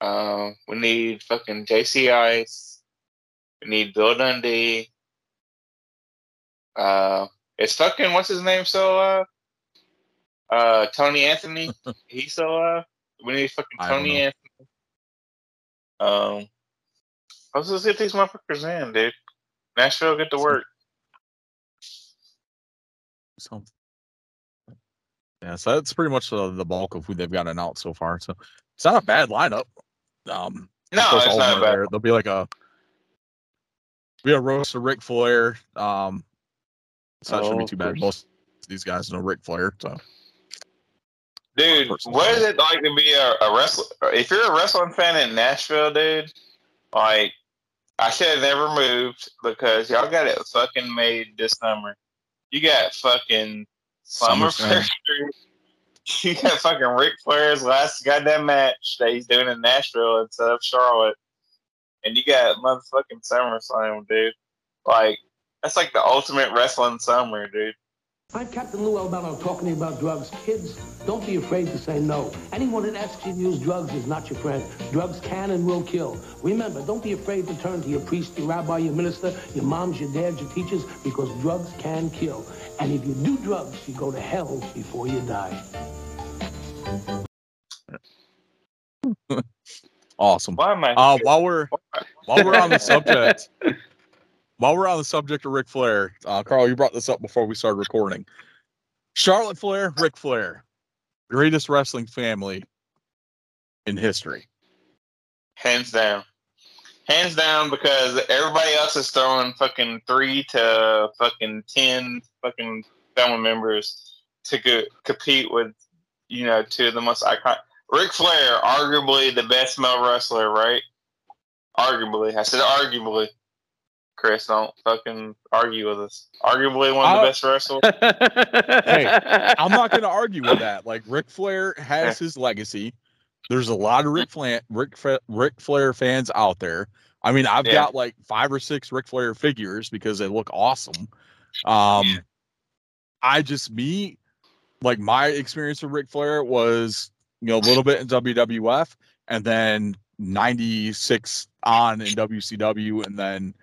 Um, we need fucking JC Ice. We need Bill Dundee. Uh, it's fucking what's his name So alive? Uh, Tony Anthony. <laughs> He's so uh, We need fucking Tony. Anthony. Um, let's just get these motherfuckers in, dude. Nashville, get to work. So yeah, so that's pretty much the, the bulk of who they've got announced so far. So it's not a bad lineup. Um, No, it's not bad. there. There'll be like a be a roast of Ric Flair. Um, so that shouldn't Oh, be too bad. Most of these guys know Ric Flair, so Dude, what is it like to be a, a wrestler? If you're a wrestling fan in Nashville, dude, like I should have never moved because y'all got it fucking made this summer. You got fucking Summer SummerSlam. Fair. <laughs> You got fucking Ric Flair's last goddamn match that he's doing in Nashville instead of Charlotte, and you got motherfucking SummerSlam, dude. Like that's like the ultimate wrestling summer, dude. I'm Captain Lou Albano talking to you about drugs. Kids, don't be afraid to say no. Anyone that asks you to use drugs is not your friend. Drugs can and will kill. Remember, don't be afraid to turn to your priest, your rabbi, your minister, your moms, your dads, your teachers, because drugs can kill. And if you do drugs, you go to hell before you die. <laughs> awesome. Why am I? Uh, while we're while we're on the subject, <laughs> while we're on the subject of Ric Flair, uh, Carl, you brought this up before we started recording. Charlotte Flair, Ric Flair, greatest wrestling family in history. Hands down. Hands down because everybody else is throwing fucking three to fucking ten fucking family members to compete with, you know, two of the most iconic. Ric Flair, arguably the best male wrestler, right? Arguably. I said arguably. Chris, don't fucking argue with us. Arguably one of the best wrestlers. <laughs> Hey, I'm not going <laughs> to argue with that. Like Ric Flair has his legacy. There's a lot of Ric Flair, Ric, Fa- Ric Flair fans out there. I mean, I've Yeah. got like five or six Ric Flair figures because they look awesome. Um, Yeah. I just me, like my experience with Ric Flair was you know a little bit in WWF and then '96 on in WCW and then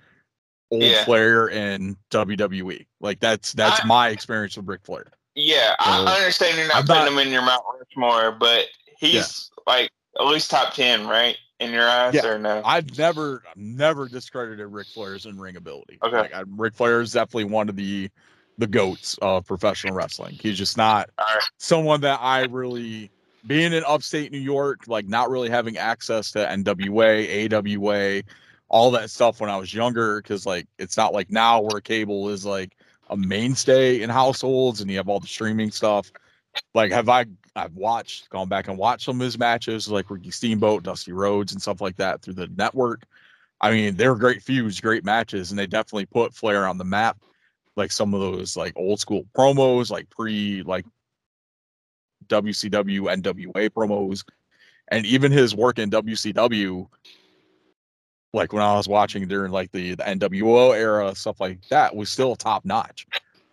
old Yeah. Flair in WWE. Like that's that's I- my experience with Ric Flair. Yeah, I understand you're not I'm putting not- him in your Mount Rushmore, but he's like at least top ten, right? In your eyes, Yeah, or no? I've never, I've never discredited Ric Flair's in ring ability. Okay. Like, I, Ric Flair is definitely one of the the goats of professional wrestling. He's just not right. someone that I really, being in upstate New York, like not really having access to NWA, AWA, all that stuff when I was younger. Cause like, it's not like now where cable is like a mainstay in households and you have all the streaming stuff. Like, have I, I've watched, gone back and watched some of his matches, like Ricky Steamboat, Dusty Rhodes, and stuff like that through the network. I mean, they were great feuds, great matches, and they definitely put Flair on the map. Like some of those like old school promos, like pre like WCW NWA promos, and even his work in WCW. Like when I was watching during like the, the NWO era, stuff like that was still top notch.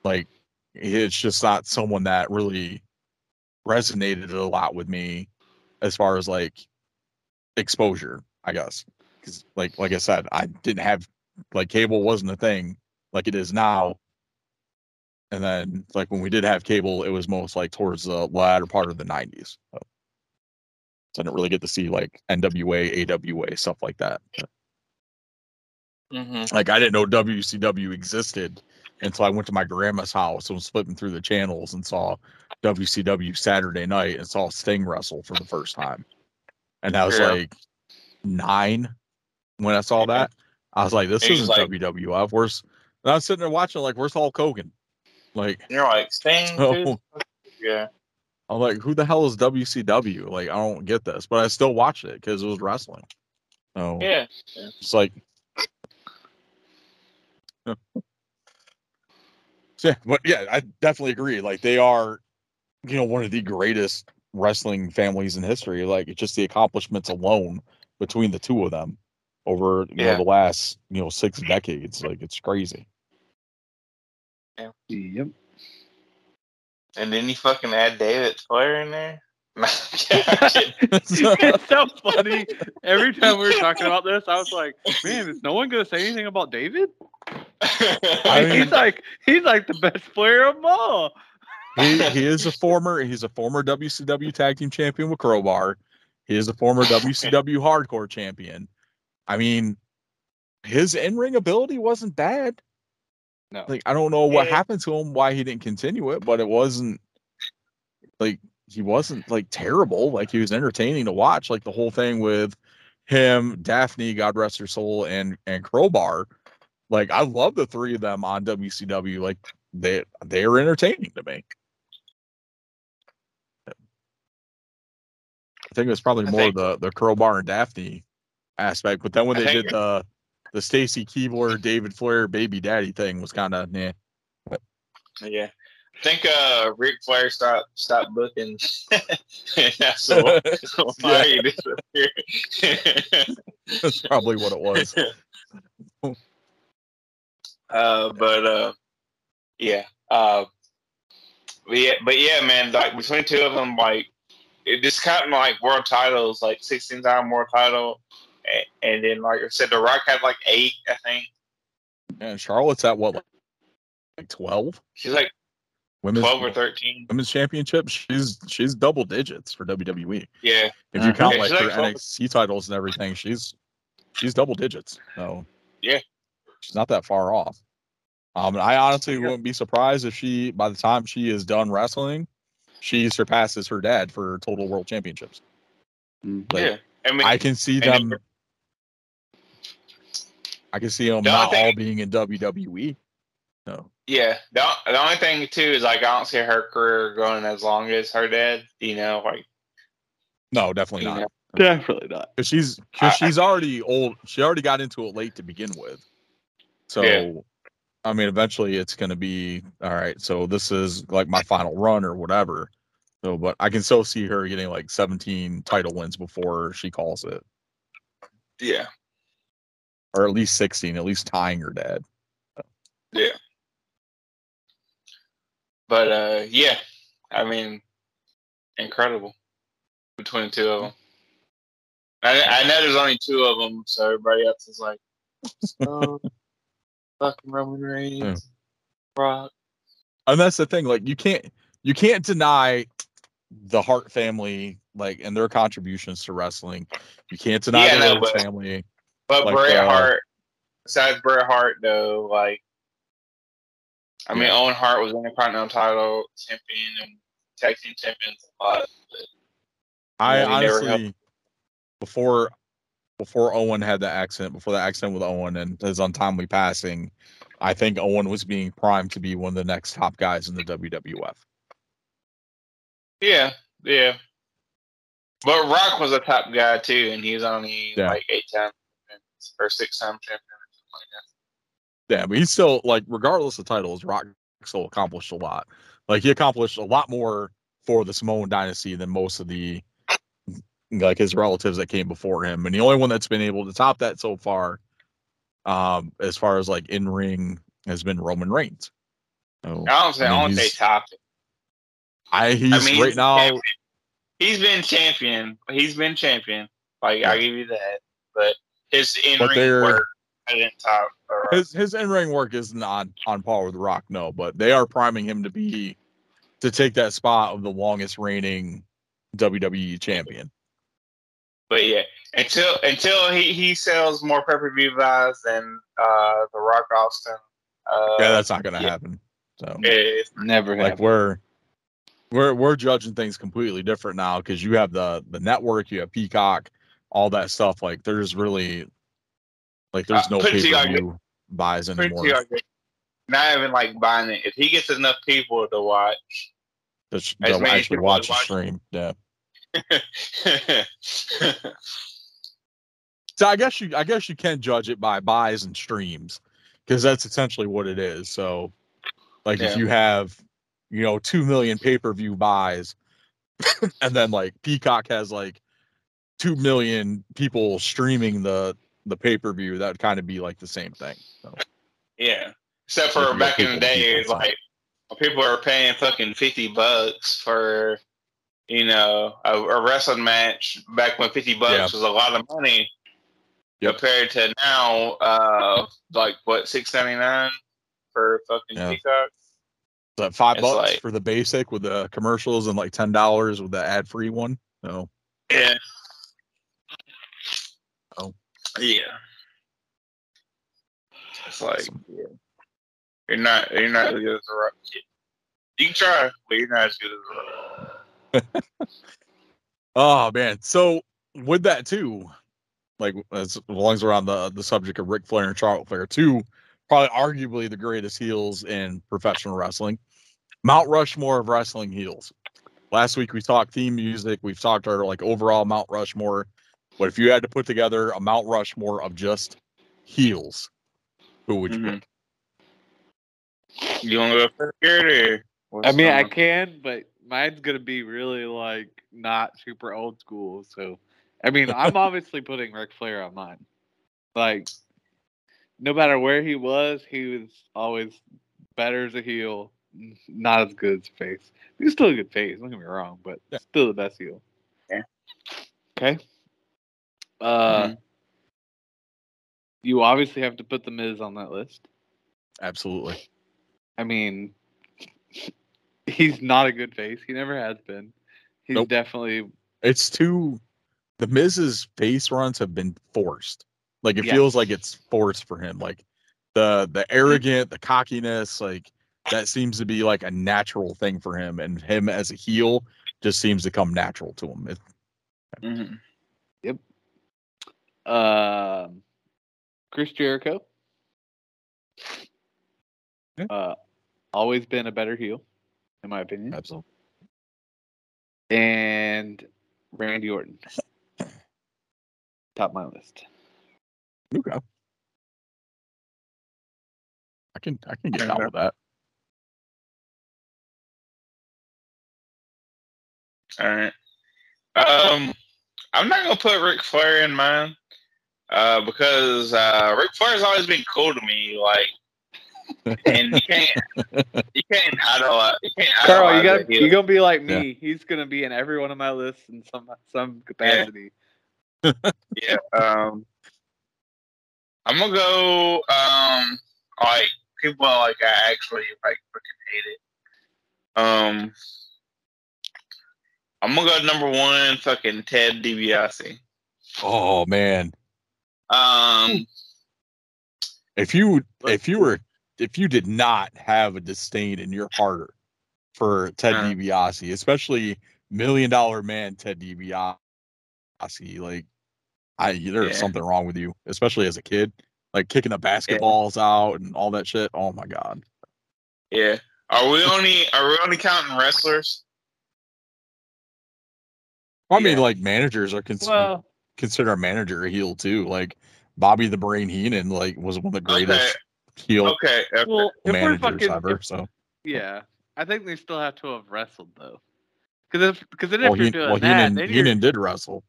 Like it's just not someone that really resonated a lot with me as far as like exposure, I guess. Because like like I said, I didn't have like cable wasn't a thing like it is now. And then like when we did have cable, it was most like towards the latter part of the nineties. So, so I didn't really get to see like NWA, AWA, stuff like that. But, hmm like I didn't know WCW existed until I went to my grandma's house and was flipping through the channels and saw WCW Saturday night and saw Sting wrestle for the first time. And I was Yeah. like nine when I saw that. I was like, this He's isn't like- WWF. Where's and I was sitting there watching like, where's Hulk Hogan? Like, You're like Sting. <laughs> so? Yeah. I'm like, who the hell is WCW? Like, I don't get this, but I still watched it because it was wrestling. So Yeah. it's like, <laughs> yeah, but yeah, I definitely agree. Like, they are, you know, one of the greatest wrestling families in history. Like, it's just the accomplishments alone between the two of them over, you Yeah. know, the last, you know, six decades. Like, it's crazy. Yep. And then you fucking add David Flair in there. <laughs> <laughs> it's so funny. Every time we were talking about this, I was like, "Man, is no one gonna say anything about David?" <laughs> I mean- he's like, he's like the best player of them all. he, he is a former he's a former WCW tag team champion with Crowbar. He is a former <laughs> WCW hardcore champion. I mean, his in-ring ability wasn't bad. No. Like I don't know what Yeah. happened to him, why he didn't continue it, but it wasn't like he wasn't like terrible. Like he was entertaining to watch. Like the whole thing with him, Daphne, God rest her soul, and and Crowbar. Like I love the three of them on WCW. Like they they are entertaining to me. I think it was probably I more think- the the Crowbar and Daphne aspect, but then when I they did the the Stacy Keibler, David Flair, baby daddy thing was kind of yeah. yeah. I think uh Ric Flair stopped stopped booking. That's why why he. That's probably what it was. <laughs> uh, but uh, yeah. Uh, but yeah, but yeah, man. Like between two of them, like it just counting like world titles, like sixteen time world title, and, and then like I said, The Rock had like eight, I think. And Charlotte's at what, like twelve She's like women's twelve or thirteen. women's championships? She's she's double digits for WWE. Yeah, If you Uh, count yeah, like she's her like NXT titles and everything, she's she's double digits. So Yeah. She's not that far off. Um, and I honestly wouldn't be surprised if she, by the time she is done wrestling, she surpasses her dad for total world championships. Mm. Like, yeah. I mean, I can see them. I can see them The not thing- all being in WWE. No. Yeah, the, the only thing too is like I don't see her career going as long as her dad. You know, like No, definitely not. know, Definitely not. Because she's because I- she's already old. She already got into it late to begin with. So, Yeah. I mean, eventually it's going to be all right. So this is like my final run or whatever. So, but I can still see her getting like 17 title wins before she calls it, yeah, or at least 16, at least tying her dad. Yeah. But uh, yeah, I mean, incredible between the two of them. I, I know there's only two of them, so everybody else is like, <laughs> oh, fucking Roman Reigns, Brock. and that's the thing like you can't you can't deny the hart family like and their contributions to wrestling you can't deny Yeah, the no, but- family But Like, Bret uh, Hart, besides Bret Hart though, like, I mean, Owen Hart was Intercontinental title champion and tag team champions a lot. i Yeah, he honestly before before owen had the accident before the accident with owen and his untimely passing i think owen was being primed to be one of the next top guys in the wwf Yeah, yeah. But Rock was a top guy too, and he was only Yeah. like eight times or six time champion or something like that. yeah but he's still like regardless of titles rock still accomplished a lot like he accomplished a lot more for the samoan dynasty than most of the like his relatives that came before him and the only one that's been able to top that so far um as far as like in ring has been roman reigns so I don't say I I, mean, don't say top. i he's I mean, right he's now champion. he's been champion. He's been champion. Like I give you that. But his in ring work top. or- his his in ring work isn't on on par with Rock, no, but they are priming him to be to take that spot of the longest reigning WWE champion. But yeah, until until he, he sells more pay per view buys than uh, the Rock Austin, Uh, yeah, that's not gonna yeah. happen. So yeah, Never like have. we're we're we're judging things completely different now because you have the the network, you have Peacock, all that stuff. Like there's really like there's Uh, no put pay you per like view buys anymore. sure- Not even like buying it. If he gets enough people to watch, To, sh- as to many actually watch as the watch- stream. Yeah. So I guess you I guess you can judge it by buys and streams because that's essentially what it is. So like if you have you know 2 million pay-per-view buys <laughs> and then like Peacock has like 2 million people streaming the the pay-per-view that would kind of be like the same thing. So yeah. Except for back in the day, like people are paying fucking fifty bucks for you know a, a wrestling match. Back when fifty bucks Yeah. was a lot of money Yep. compared to now, uh, like what six ninety nine for fucking Yeah. Peacock. that 5 It's bucks like- for the basic with the commercials and like $10 with the ad-free one. So Yeah. Oh. Yeah. It's like Awesome. yeah. you're not you're not as good as the rock. You can try, but you're not as good as the rock. Oh man. So with that too, like as long as we're on the the subject of Ric Flair and Charlotte Flair, two probably arguably the greatest heels in professional wrestling. Mount Rushmore of wrestling heels. Last week we talked theme music. We've talked our like overall Mount Rushmore. But if you had to put together a Mount Rushmore of just heels, who would you Mhm. pick? You wanna go first, Garrett, or I mean, I can, but mine's gonna be really like not super old school. So, I mean, I'm <laughs> obviously putting Ric Flair on mine. Like, no matter where he was, he was always better as a heel, not as good as a face. He's still a good face. Don't get me wrong, but Yeah. still the best heel. Yeah. Okay. Uh, Mhm. you obviously have to put the Miz on that list. Absolutely. I mean, he's not a good face. He never has been. He's Nope. definitely It's too the Miz's face runs have been forced. Like it Yeah. feels like it's forced for him. Like the the arrogant, the cockiness, like that seems to be like a natural thing for him. And him as a heel just seems to come natural to him. It, Mhm. um Chris Jericho. Yeah. Uh, always been a better heel, in my opinion. absolutely. And Randy Orton. Top my list. Okay. I can I can get down with that. All right. Um, I'm not gonna put Ric Flair in mine, uh, because uh, Ric Flair's always been cool to me. Like, and you can't, you can't idolize. You can't Carl, you got. You're gonna be like Yeah. me. He's gonna be in every one of my lists in some some capacity. Yeah. Um, I'm gonna go. Um, like people like I actually like freaking hate it. Um, I'm gonna go number one. Fucking Ted DiBiase. Oh man. Um, If you if you were if you did not have a disdain in your heart for Ted Uh. DiBiase, especially Million Dollar Man Ted DiBiase, like I there's Yeah. something wrong with you, especially as a kid, like kicking the basketballs out and all that shit. Oh my god. yeah. Are we only are we only counting wrestlers? I mean, Yeah. like managers are considered Well, consider a manager a heel too. Like Bobby the Brain Heenan, like was one of the Okay. Greatest heel Okay. okay. well, if we're managers fucking, ever. if- so yeah, I think they still have to have wrestled though. Because if because then well, if you're he, doing well that, Heenan, then you're, Heenan did wrestle.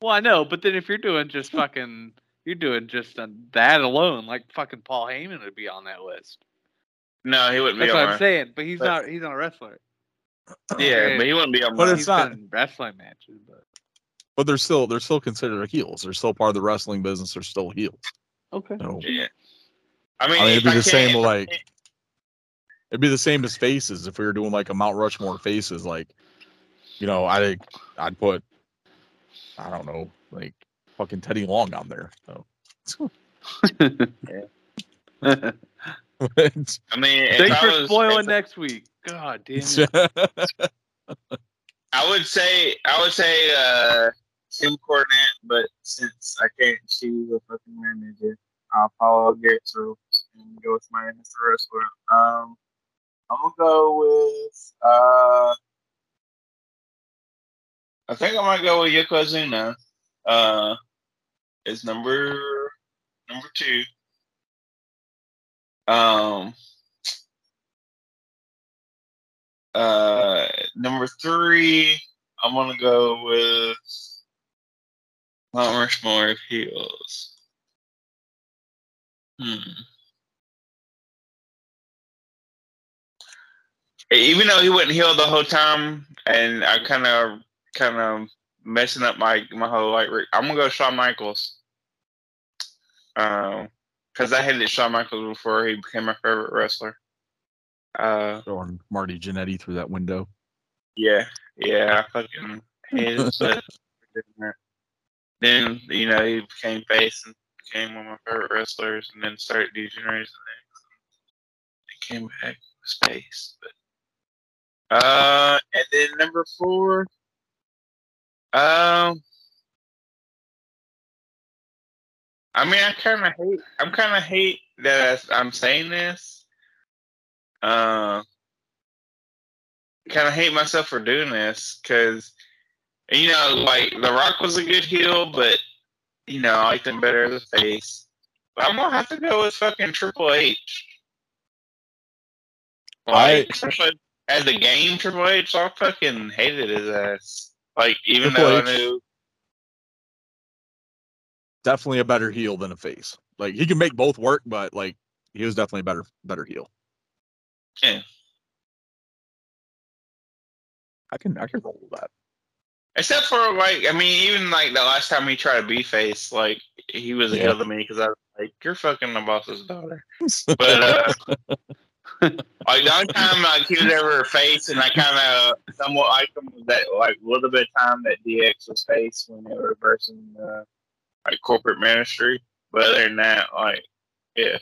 well, I know, but then if you're doing just fucking, you're doing just uh, that alone, like fucking Paul Heyman would be on that list. No, he wouldn't That's be what on I'm mine. saying. But he's But- not. He's not a wrestler. <clears throat> Yeah, but he wouldn't be on But it's He's not- been in wrestling matches, but But they're still they're still considered heels. They're still part of the wrestling business. They're still heels. okay. So, Yeah. I mean, I mean, it'd if be the same like can't- it'd be the same as faces if we were doing like a Mount Rushmore faces. Like, you know, I I'd put I don't know like fucking Teddy Long on there. So <laughs> I mean, Thanks for was- spoiling next week. God damn it. <laughs> I would say I would say uh Jim Cornette, but since I can't choose a fucking manager, I'll follow Garrett's rules and go with my answer wrestler. Um, I'm gonna go with uh, I think I might go with Yokozuna. Uh, is number number two. Um, uh, number three, I'm gonna go with Mount Rushmore of heels. Hmm. Even though he wouldn't heal the whole time, and I kind of, kind of messing up my my whole like, I'm gonna go Shawn Michaels. Um, because I hated Shawn Michaels before he became my favorite wrestler. Uh, Throwing Marty Jannetty through that window. yeah, yeah, I fucking hated. <laughs> Then you know he became face and became one of my favorite wrestlers, and then started degenerating and came back with space. But uh, and then number four, um, I mean, I kind of hate. I'm kind of hate that I'm saying this. Uh, kind of hate myself for doing this because you know, like The Rock was a good heel, but you know, I liked him better as a face. But I'm gonna have to go with fucking Triple H. Like, I- especially as a game, Triple H, I fucking hated his ass. Like, even Triple though H. I knew, Definitely a better heel than a face. Like he can make both work, but like he was definitely a better better heel. yeah, I can I can roll with that. Except for like, I mean, even like the last time he tried to be face, like he was a Yeah. heel to me because I was like, "You're fucking the boss's daughter." <laughs> But uh, <laughs> like the only time like he was ever a face, and I kind of somewhat liked him was that like little bit of time that DX was face when they were reversing uh, like corporate ministry. But other than that, like yeah,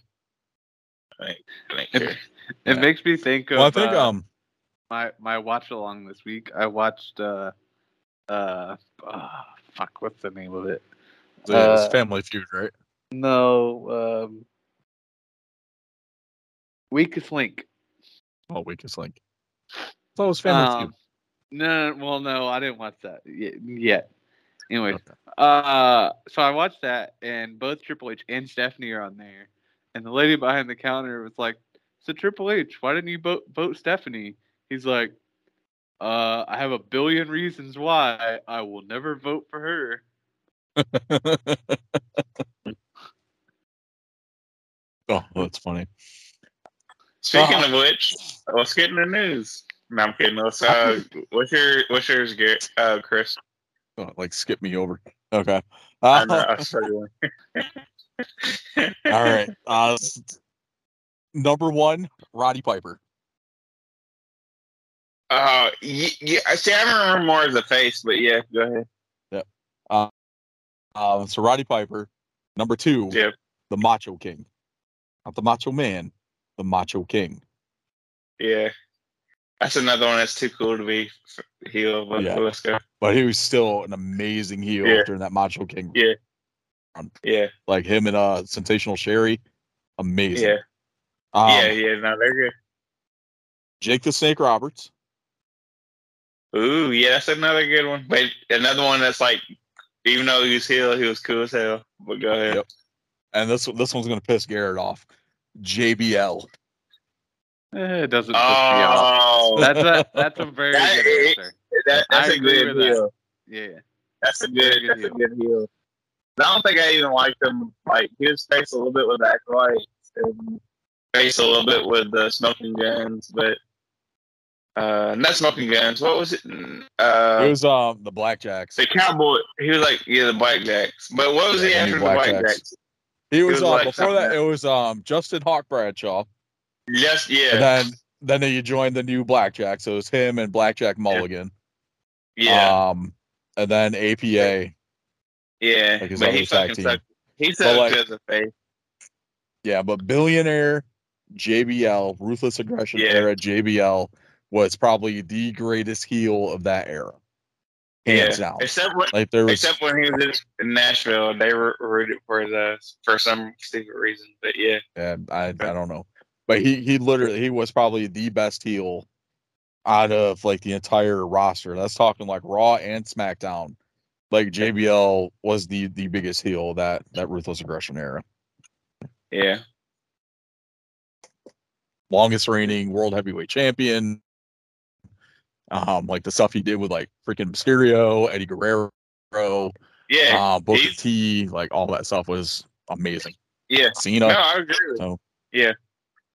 like I didn't. It Yeah. makes me think of well, I think uh, um my my watch along this week. I watched uh uh ah, fuck what's the name of it? it's uh, Family Feud, right? No, um Weakest Link. Oh, weakest link. thought it was Family Um, Feud. No, well, no, I didn't watch that yet. yet. Anyways, Okay. uh, so I watched that, and both Triple H and Stephanie are on there, and the lady behind the counter was like, "So Triple H, why didn't you vote, vote Stephanie?" He's like, "Uh, I have a billion reasons why I will never vote for her." <laughs> oh, that's funny. Speaking Uh, of which, let's get in the news. No, I'm kidding. Let's, uh, what's your what's yours, Garrett? Uh, Chris. Oh, like skip me over. Okay. I Uh, know, I was struggling. <laughs> all right. <laughs> Uh, number one, Roddy Piper. Uh, yeah. See, I remember more as a face, but yeah, go ahead. Yeah. Uh, so Roddy Piper. Number two, Yeah. the Macho King. Not the Macho Man, the Macho King. Yeah, that's another one that's too cool to be heel. But Yeah. let's go. But he was still an amazing heel Yeah. during that Macho King. Yeah. run. Yeah, Like him and uh Sensational Sherri. Amazing. yeah, Um, yeah, yeah. No, they're good. Jake the Snake Roberts. Ooh, yeah, that's another good one. But another one that's like, even though he was heel, he was cool as hell. But go ahead. Yep. And this this one's gonna piss Garrett off. JBL. Eh, it doesn't. piss me off. Oh, That's a that's a <laughs> very That- good answer. that, that's I a good with that. heel. Yeah. That's a good. Very good that's a good heel. I don't think I even liked him. Like he was faced a little bit with acolytes and faced a little bit with the smoking guns, but uh, not smoking guns. What was it? Uh, it was um the Blackjacks. the cowboy. He was like yeah, the blackjacks. But what was he Yeah, after the the Blackjacks. blackjacks? He was, was uh, before that. It was um Justin Hawk Bradshaw, Yes, yeah, and then then you joined the new Blackjack. So it was him and Blackjack Mulligan. yeah, Um, and then APA. yeah. like But he fucking team. sucked. He sucked like- as a face. Yeah, but billionaire JBL, ruthless aggression Yeah. era JBL was probably the greatest heel of that era. Hands down. Except when, Like there was except when he was in Nashville, they were rooted for the for some stupid reason. But yeah, Yeah, I I don't know, but he he literally he was probably the best heel out of like the entire roster. That's talking like Raw and SmackDown. Like JBL was the the biggest heel that that ruthless aggression era. yeah, Longest reigning world heavyweight champion. Um, like the stuff he did with like freaking Mysterio, Eddie Guerrero, yeah, uh, Booker T, like all that stuff was amazing. yeah. Cena, No, I agree. With so Yeah,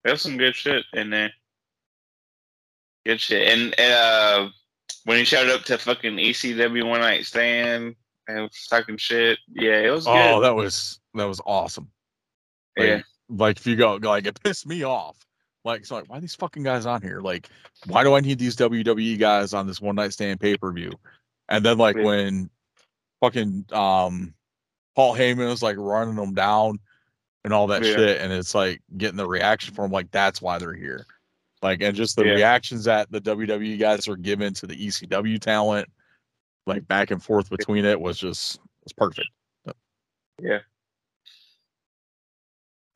there's some good shit in there. Good shit, and uh, when he showed up to fucking ECW one night stand and was talking shit, yeah, it was oh, good. that was that was awesome. Like, yeah, like if you go like it pissed me off. Like it's like why are these fucking guys on here? Like why do I need these WWE guys on this one night stand pay per view? And then like Yeah. when fucking um Paul Heyman was like running them down and all that Yeah. shit, and it's like getting the reaction from like that's why they're here. Like and just the Yeah. reactions that the WWE guys were given to the ECW talent, like back and forth between it was just was perfect. Yeah.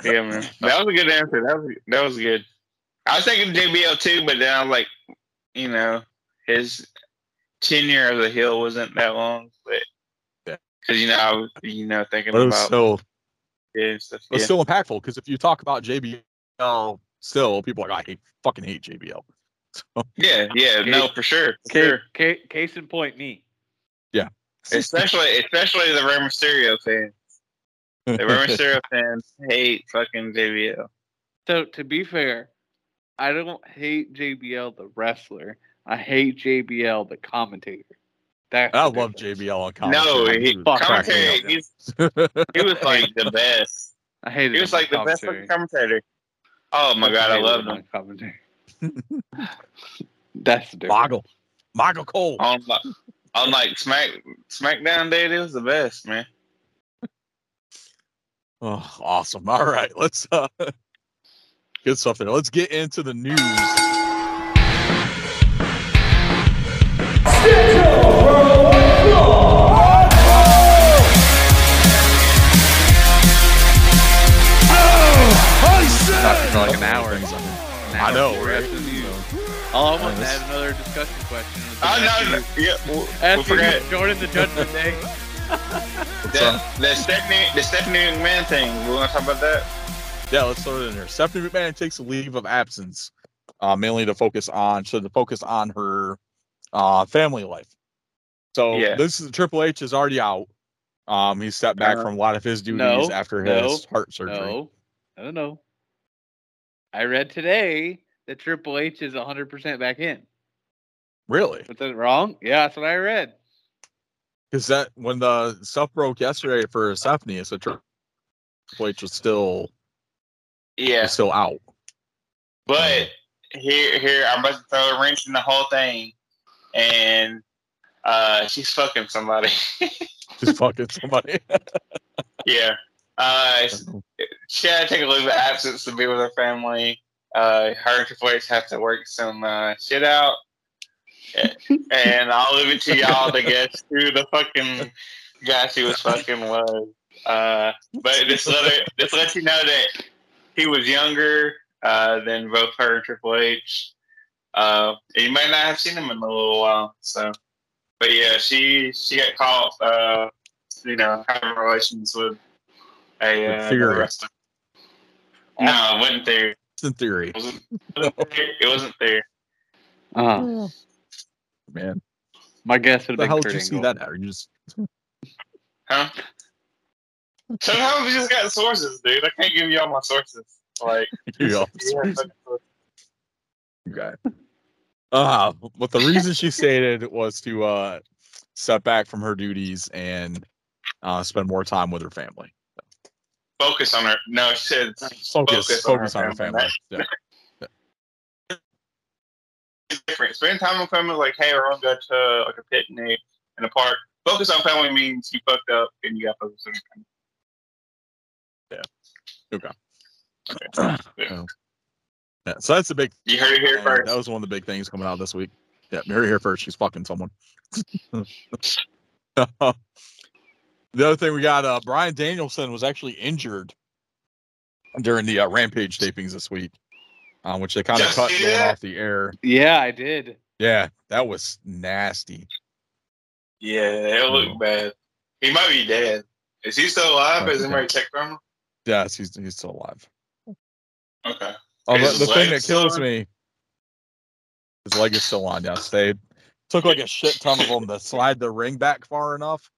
Yeah, man. That was a good answer. That was that was good. I was thinking JBL too, but then I was like, you know, his tenure as a heel wasn't that long, but Yeah. because you know I was you know thinking But it was about still yeah, stuff. Yeah. still impactful because if you talk about JBL, still people are like, I hate fucking hate JBL. <laughs> yeah, yeah, no, for sure, for Case, sure. case, case in point, me. Yeah, especially especially the Rey Mysterio fans. The Rey <laughs> Mysterio fans hate fucking JBL. So to be fair, I don't hate JBL the wrestler. I hate JBL the commentator. That's I the love difference. JBL on No, commentary. he, He was Fuck cracking commentary. <laughs> He's, he was like the best. I hate He was like the best fucking commentator. Oh my god, I love him. Commentator. <laughs> That's the difference. Moggle. Moggle Cole. On like, on like Smack SmackDown Day, it was the best, man. Oh, awesome. All right, let's uh good stuff there. Let's get into the news. Talking for like an hour. Things on I know, for the right? rest you. So, Oh, I want oh, to this- add another discussion question. Oh no, no yeah, we, we After forgot you joining the Judgment Day. the, the Stephanie the Stephanie McMahon thing. We want to talk about that. Yeah, let's throw it in there. Stephanie McMahon takes a leave of absence, uh, mainly to focus on so to focus on her uh family life. So Yeah. this is Triple H is already out. Um, he stepped back Uh, from a lot of his duties no, after no, his heart surgery. No, no, no. I don't know. I read today that Triple H is 100% back in. Really? Was that wrong? Yeah, that's what I read. Because that when the stuff broke yesterday for Stephanie, so Triple H was still Yeah, was still out. but here here I'm about to throw a wrench in the whole thing, and uh, she's fucking somebody. <laughs> Just fucking somebody. <laughs> yeah. Uh, she had to take a leave of absence to be with her family. Uh, her and Triple H have to work some uh, shit out. and I'll leave it to y'all to guess who the fucking guy she was fucking was. Uh, but just let her, just let you know that he was younger uh, than both her and Triple H. Uh, and you might not have seen him in a little while. So, but yeah, she she got caught, uh, you know, having relations with a uh, Theory. wrestler. No, it wasn't there. It's in theory. It wasn't, it wasn't <laughs> there. Uh, Man, my guess would the have hell been did Kurt you see that? At? You just Huh? Sometimes we just got sources, dude. I can't give you all my sources. Like, <laughs> you know, yeah, fucking sources. okay. Uh, but the reason she stated was to uh step back from her duties and uh spend more time with her family. focus on her. No, she said Focus, Focus focus, on her on her family. family. Yeah. <laughs> different. Spend time with family, like, hey, we're gonna go to like a picnic in a park. Focus on family means you fucked up and you got focus on your family. Okay. Okay. <clears throat> Yeah. Yeah, so that's the big. You heard it here first. That was one of the big things coming out this week. Yeah, Mary here first. She's fucking someone. <laughs> the other thing we got, uh, Bryan Danielson was actually injured during the uh, Rampage tapings this week, uh, which they kind of cut see going that? off the air. Yeah, I did. Yeah, that was nasty. Yeah, it looked bad. He might be dead. Is he still alive? Has anybody checked on him? Yes, he's he's still alive. Okay. Oh, the, the thing that kills me, his leg is still on. Yes, they took like a shit ton of them to slide the ring back far enough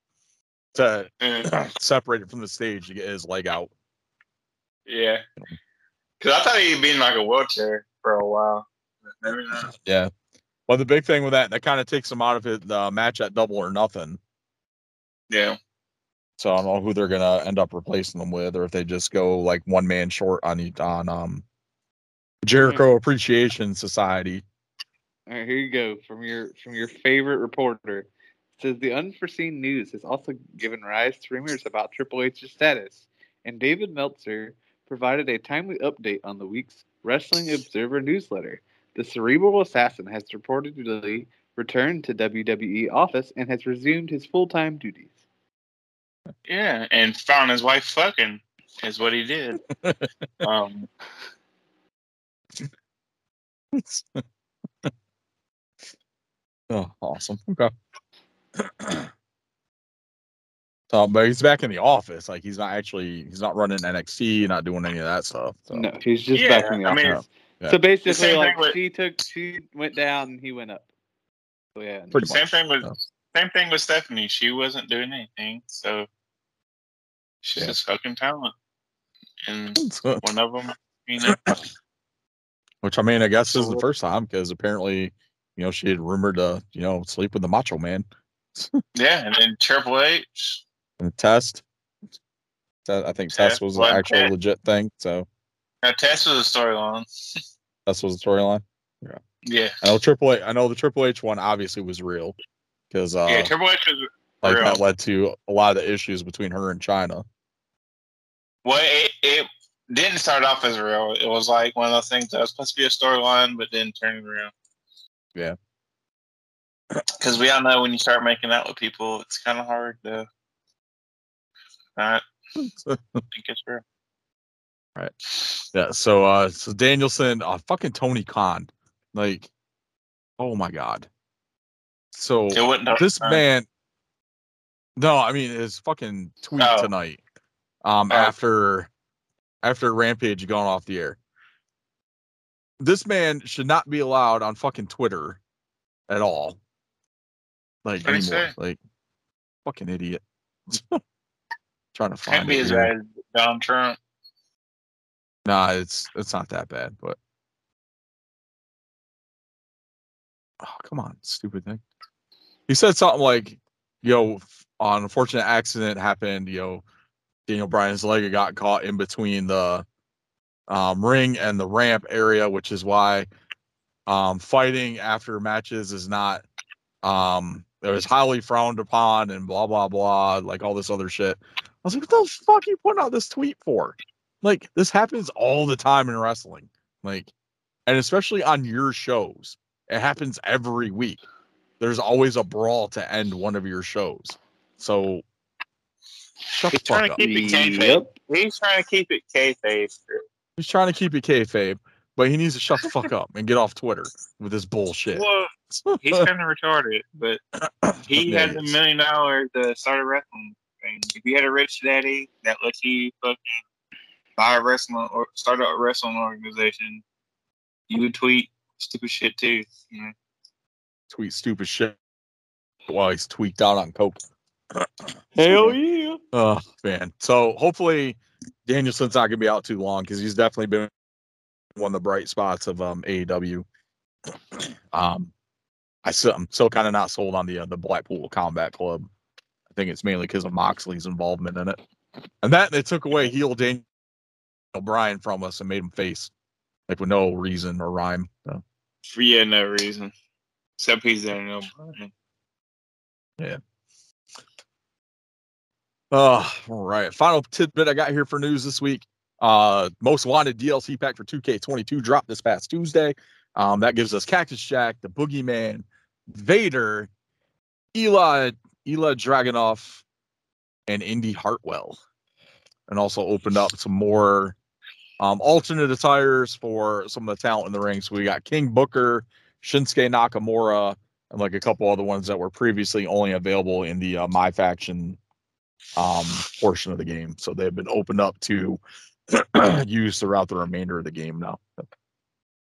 to <laughs> <clears throat> separate it from the stage to get his leg out. yeah. Because I thought he'd be in like a wheelchair for a while. Maybe not. Yeah. Well, the big thing with that, that kind of takes him out of it, the match at Double or Nothing. Yeah. So I don't know who they're gonna end up replacing them with, or if they just go like one man short on on um Jericho Appreciation Society. All right, here you go from your from your favorite reporter. It says the unforeseen news has also given rise to rumors about Triple H's status, and David Meltzer provided a timely update on the week's Wrestling Observer newsletter. The cerebral assassin has reportedly returned to WWE office and has resumed his full-time duties. Yeah. And found his wife fucking is what he did. <laughs> um, oh, awesome. Okay. so, but he's back in the office. Like he's not actually he's not running NXT, not doing any of that stuff. So. No, he's just Yeah, back in the I office. mean, Yeah. So basically, like with- she took, she went down and he went up. So yeah, Pretty same much. thing with so. same thing with Stephanie. She wasn't doing anything, so she's Yeah. just fucking talent. And one of them, you know, <laughs> Which I mean, I guess this is the first time because apparently, you know, she had rumored to, you know, sleep with the Macho Man <laughs> yeah. And then Triple H, and test. I think Yeah, test was an actual yeah. legit thing. So now Test was a storyline. that's was the storyline. Yeah. Yeah, I know Triple H. I know the Triple H one obviously was real because uh, yeah. Triple H was like real. that led to a lot of the issues between her and Chyna. well. It, it didn't start off as real. It was like one of those things that was supposed to be a storyline, but then turned around. Yeah. <clears throat> Because we all know when you start making out with people, it's kind of hard to not <laughs> think it's real. All right. Yeah. So uh, so Danielson, uh, fucking Tony Khan, like, oh my god. So this man no i mean his fucking tweet Oh. tonight um Oh. after after rampage gone off the air. This man should not be allowed on fucking twitter at all. Like What'd anymore. like fucking idiot. <laughs> Trying to find Can't be as bad as Donald Trump. nah it's it's not that bad but oh come on stupid thing. He said something like yo f- an unfortunate accident happened you know, daniel bryan's leg got caught in between the um, ring and the ramp area which is why um, fighting after matches is not um it was highly frowned upon and blah blah blah like all this other shit. I was like what the fuck are you putting out this tweet for? Like this happens all the time in wrestling like and especially on your shows. It happens every week. There's always a brawl to end one of your shows so shut the He's trying fuck to up keep it kayfabe. Yep. He's trying to keep it kayfabe. he's trying to keep it kayfabe but he needs to shut the fuck up and get off twitter with this bullshit Well, <laughs> he's kind of retarded, but <clears throat> he Yeah, has a million dollars to uh, start a wrestling thing. If you had a rich daddy that lets you fucking buy a wrestling or start a wrestling organization, you would tweet stupid shit too. You know? tweet stupid shit while he's tweaked out on coke Hell yeah. Oh man. So hopefully Danielson's not gonna be out too long because he's definitely been one of the bright spots of um AEW. Um I still I'm still kind of not sold on the uh, the Blackpool Combat Club. I think it's mainly because of Moxley's involvement in it. And that they took away heel Daniel Bryan from us and made him face. Like with no reason or rhyme. So For yeah, no reason. Except he's there no Brian. Oh, all right. Final tidbit I got here for news this week. Uh, most wanted DLC pack for 2K22 dropped this past Tuesday. Um, that gives us Cactus Jack, the Boogeyman, Vader, Eli, Ilja Dragunov, and Indi Hartwell. And also opened up some more um, alternate attires for some of the talent in the ring. So we got King Booker, Shinsuke Nakamura, and like a couple other ones that were previously only available in the uh, My Faction um, portion of the game. So they've been opened up to <clears throat> use throughout the remainder of the game now.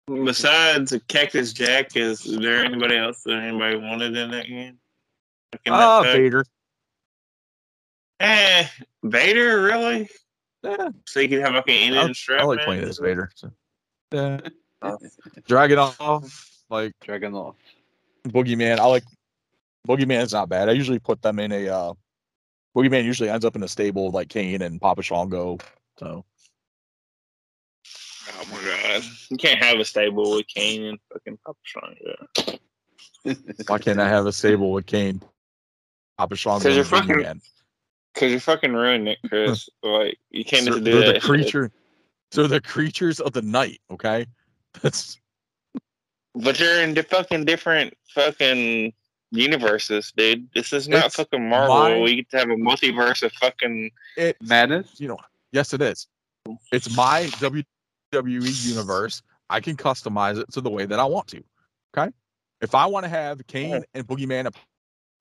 Besides Cactus Jack, is there anybody else that anybody wanted in that game? Like in that Ah, pack? Vader. Eh, Vader, really? Yeah, So you can have like an Indian strap. I like man? playing as Vader. So. Yeah. <laughs> Dragon off, like Dragon off. Boogeyman. I like Boogeyman's not bad. I usually put them in a uh Boogeyman usually ends up in a stable like Kane and Papa Shango. So Oh my god. You can't have a stable with Kane and fucking Papa Shango. <laughs> why can't I have a stable with Kane, Papa Shango, 'Cause you're and fucking- Boogeyman? Cause you're fucking ruining it, Chris. <laughs> like you can't They're, do they're that. the shit. creature. They're the creatures of the night. Okay, <laughs> that's But you're in the fucking different fucking universes, dude. This is not It's fucking Marvel. my- we get to have a multiverse of fucking it. Madness. You know, yes, it is. It's my WWE universe. I can customize it to the way that I want to. Okay, if I want to have Kane and Boogeyman and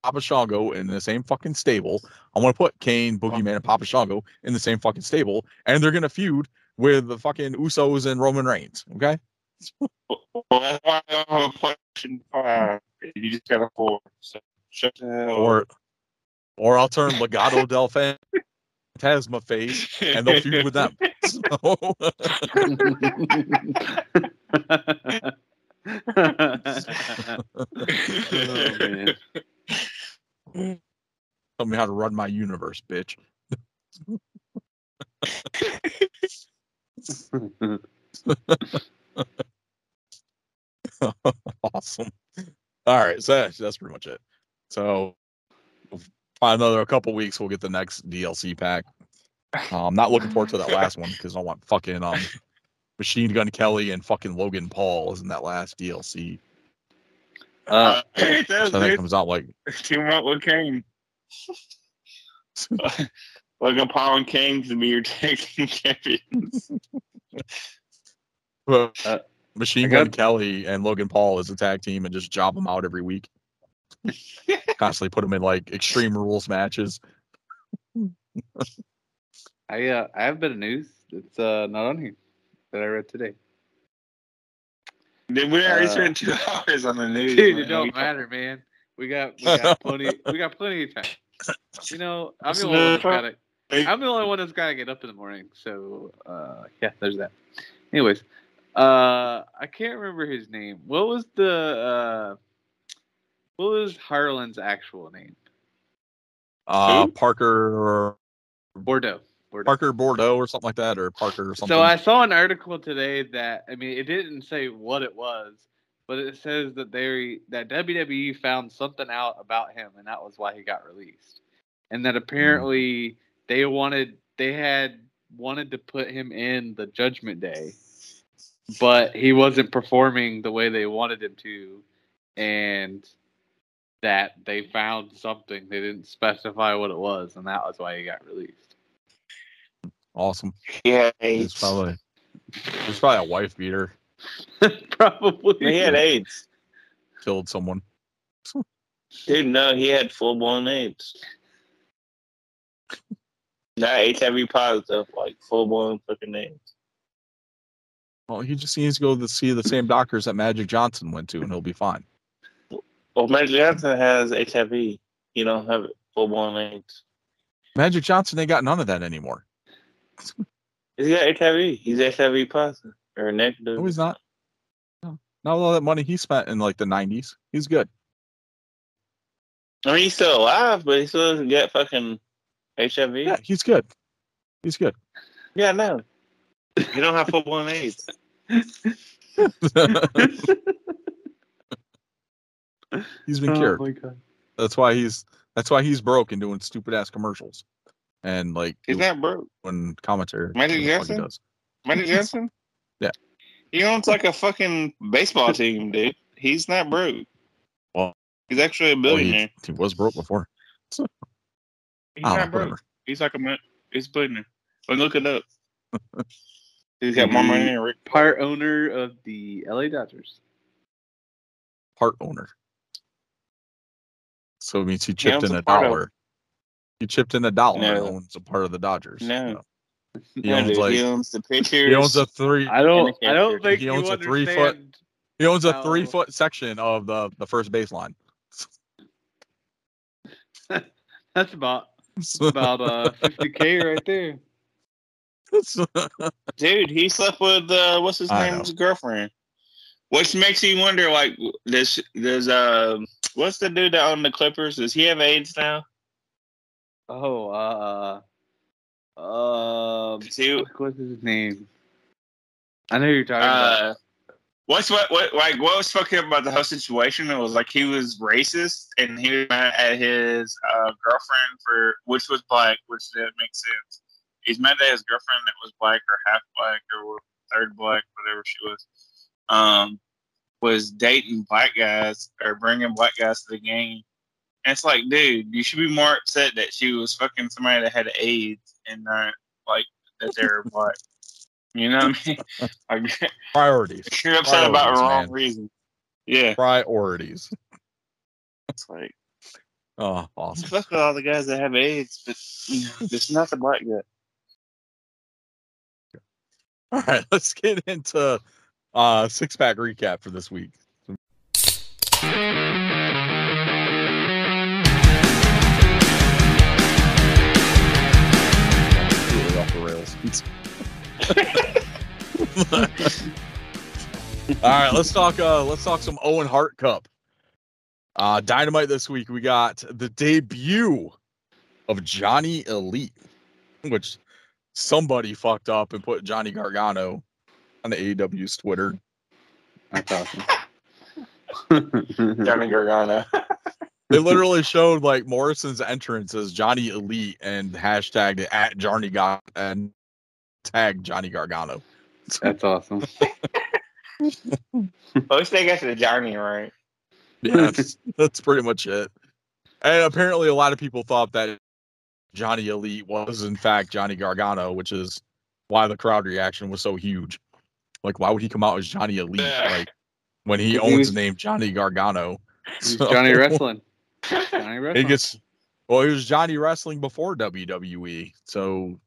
Papa Shango in the same fucking stable, I want to put Kane, Boogeyman, and Papa Shango in the same fucking stable, and they're gonna feud with the fucking Usos and Roman Reigns. Okay. Well, that's why I have a PlayStation Five. You just got a four. So shut or or I'll turn Legado del <laughs> Fantasma face and they'll feud with them. oh. <laughs> Tell me how to run my universe, bitch. <laughs> awesome. All right, so that's, that's pretty much it. So find another a couple weeks, we'll get the next DLC pack. Uh, I'm not looking forward to that <laughs> last one because I want fucking um Machine Gun Kelly and fucking Logan Paul is in that last DLC. Uh, <clears throat> it So does, I think comes out like <laughs> Team up with Kane. <laughs> Logan Paul and Kane to be your tag team champions. uh, Uh, Machine Gun Kelly and Logan Paul as a tag team and just job them out every week. <laughs> Constantly put them in like extreme rules matches. I uh, I have a bit of news. It's uh not on here that I read today. Dude, we already Uh, spent two <laughs> hours on the news. Dude, man. it don't matter, man. We got we got <laughs> plenty we got plenty of time. You know, I'm the only one that's gotta I'm the only one that's gotta get up in the morning. So uh yeah, there's that. Anyways, uh I can't remember his name. What was the uh what was Harland's actual name? Uh Who? Parker Boudreaux. Boudreaux. Parker Boudreaux or something like that, or Parker or something. So I saw an article today that I mean it didn't say what it was, but it says that they that WWE found something out about him and that was why he got released. And that apparently they wanted they had wanted to put him in the judgment day, but he wasn't performing the way they wanted him to and that they found something they didn't specify what it was and that was why he got released. awesome. Yeah, It's AIDS. probably it's probably a wife beater <laughs> Probably. He had AIDS. killed someone. Dude, no, he had full blown AIDS. <laughs> Not HIV positive, like full blown fucking AIDS. Well, he just needs to go to see the same doctors that Magic Johnson went to, and he'll be fine. Well, Magic Johnson has HIV. You don't have full blown AIDS. Magic Johnson ain't got none of that anymore. He's got HIV. He's HIV positive or negative. No, he's not. No. Not all that money he spent in like the '90s. He's good. I mean, he's still alive, but he still doesn't get fucking HIV. Yeah, he's good. He's good. Yeah, no. You don't have full blown AIDS. <laughs> he's been Oh cured. my god. That's why he's that's why he's broke and doing stupid ass commercials. and like He's not broke. when commentary. Magic whatever the fuck he Johnson? does. Magic <laughs> Johnson? Yeah. He owns like a fucking baseball team, dude. He's not broke. Well- he's actually a Well, he, billionaire. he was broke before. <laughs> he's don't know, broke. whatever. He's like a mi- he's a billionaire. But look it up. He's got more money than Rick. Part owner of the LA Dodgers. Part owner. So it means he chipped owns in a a part of- dollar. He chipped in a dollar and owns a part of the Dodgers. No. <laughs> He No, owns dude, like he owns the pitchers. he owns a three I don't. I don't think He owns a three foot- he owns a No. three foot section of the the first baseline. <laughs> That's about <laughs> about uh 50k right there. <laughs> Dude, he slept with uh, what's his I name's know. girlfriend. Which makes you wonder, like, does does uh, what's the dude that owned the Clippers? Does he have AIDS now? Oh, uh, um, Does he- what's his name? I know you're talking about. uh, what's what what like what was fucking up about the whole situation? It was like he was racist and he was mad at his uh, girlfriend for which was black, which didn't make sense. He's mad at his girlfriend that was black or half black or third black, whatever she was. Um, was dating black guys or bringing black guys to the game. And it's like, dude, you should be more upset that she was fucking somebody that had AIDS and not like that they're <laughs> black. You know what I mean? <laughs> Like, <laughs> Priorities. you're upset about the wrong man. reason. Yeah. Priorities. It's like Oh, awesome. fuck with all the guys that have AIDS, but you know, it's not the black guy. All right, <laughs> let's get into uh six pack recap for this week. Off the rails. All right, let's talk. Uh, let's talk some Owen Hart Cup. Uh, Dynamite this week. We got the debut of Johnny Elite, which somebody fucked up and put Johnny Gargano on the AEW's Twitter. That's awesome. Johnny Gargano. They literally showed like Morrison's entrance as Johnny Elite and hashtagged it at Johnny Gar and tagged Johnny Gargano. That's awesome. <laughs> At least they got to the Johnny right. Yeah, that's, that's pretty much it. And apparently, a lot of people thought that Johnny Elite was in fact Johnny Gargano, which is why the crowd reaction was so huge. Like, why would he come out as Johnny Elite? Like, when he He owns was- the name Johnny Gargano. He's <laughs> So- Johnny <laughs> Wrestling. Johnny He Wrestling. gets well, he was Johnny Wrestling before WWE. So,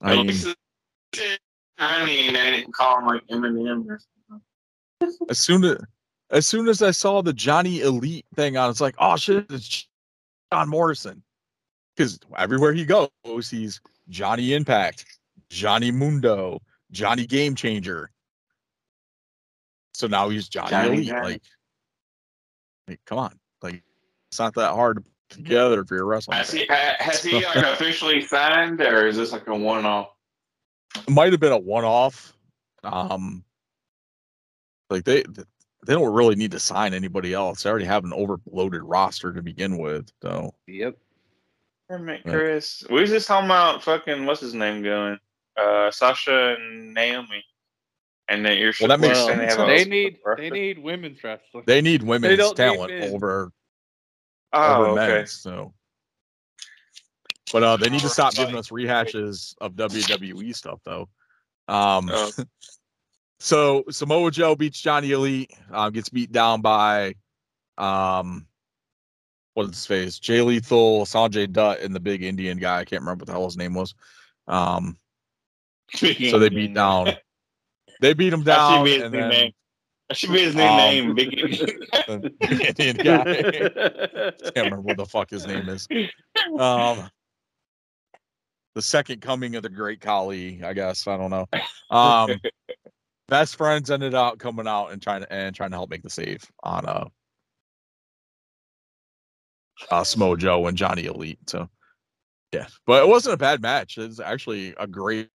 I mean, I it's Johnny and they didn't call him like Eminem as soon as as soon as I saw the Johnny Elite thing on, it's like, oh shit, it's John Morrison. Because everywhere he goes, he's Johnny Impact, Johnny Mundo, Johnny Game Changer. So now he's Johnny, Johnny Elite. Johnny. Like, like, come on, like it's not that hard to put together if you're a wrestler. Has he, has he like <laughs> officially signed or is this like a one off? It might have been a one-off. Um, like they they don't really need to sign anybody else. They already have an overloaded roster to begin with. So Yep. Damn Chris. We was just talking about fucking what's his name going? Uh Sasha and Naomi. And that you're Well, that makes Well, saying sense. have a they need roster? they need women's wrestling. they need women's don't need talent men. over Oh, over okay. men's. So, but uh, they need to stop giving us rehashes of WWE stuff though. Um, Oh. <laughs> so Samoa Joe beats Johnny Elite, uh, gets beat down by um, what's his face? Jay Lethal, Sanjay Dutt, and the big Indian guy. I can't remember what the hell his name was. Um, so they beat down. <laughs> They beat him That should down, be his then name. That should be his new Um, name. Big <laughs> Indian guy. <laughs> can't remember what the fuck his name is. Um, the second coming of the Great Khali, I guess. I don't know. Um, best friends ended up coming out and trying to and trying to help make the save on uh, uh Smo Joe and Johnny Elite. So yeah, but it wasn't a bad match. It's actually a great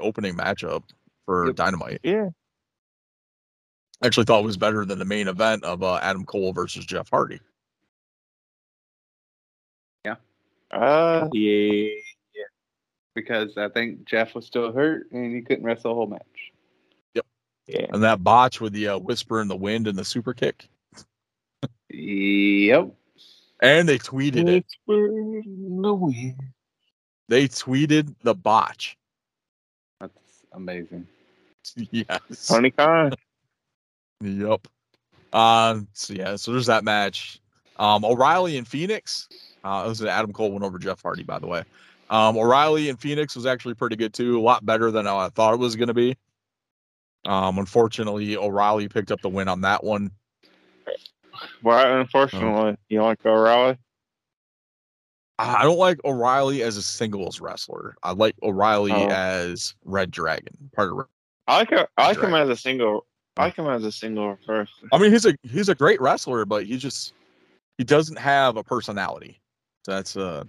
opening matchup for Yep. Dynamite. Yeah. I actually thought it was better than the main event of uh, Adam Cole versus Jeff Hardy. Yeah. Uh, yeah. because I think Jeff was still hurt and he couldn't wrestle the whole match. Yep. Yeah. And that botch with the uh, whisper in the wind and the super kick. Yep. And they tweeted it. No. They tweeted the botch. That's amazing. <laughs> Yes. Tony Khan. Yep. Um. So yeah. So there's that match. Um. O'Reilly and Fenix. Uh. It was Adam Cole went over Jeff Hardy, by the way. Um. O'Reilly and Fenix was actually pretty good too. A lot better than I thought it was going to be. Um. Unfortunately, O'Reilly picked up the win on that one. Well, unfortunately, you like O'Reilly? I don't like O'Reilly as a singles wrestler. I like O'Reilly Oh. as Red Dragon, part of. I like I like him as a single. I like him as a single person. I mean, he's a he's a great wrestler, but he just he doesn't have a personality. That's uh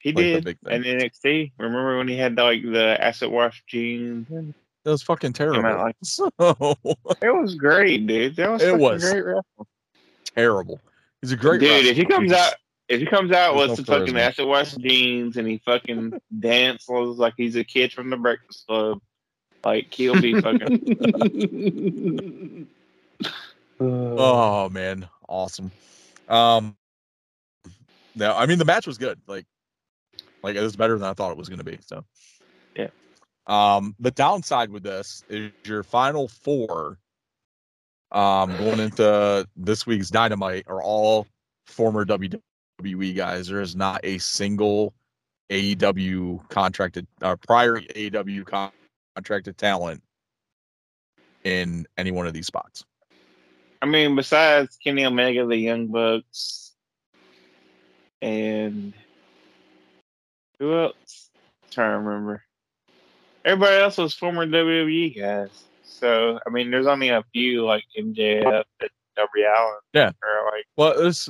He like did in NXT. Remember when he had like the acid wash jeans? and- that was fucking terrible. like- <laughs> so It was great, dude. That was It was. great wrestling. terrible. He's a great dude. If he comes out, if he comes out There's with no the fucking charisma. acid wash jeans and he fucking <laughs> dances like he's a kid from the Breakfast Club, like he'll be fucking. <laughs> Oh man, awesome. Um no, I mean the match was good. Like like it was better than I thought it was gonna be. So Yeah. Um the downside with this is your final four um going into this week's dynamite are all former WWE guys. There is not a single AEW contracted uh, prior AEW con- contracted talent in any one of these spots. I mean, besides Kenny Omega, the Young Bucks, and who else? trying to remember. Everybody else was former WWE guys. So I mean, there's only a few like MJF and Darby Allin. Yeah. Or like Well, it's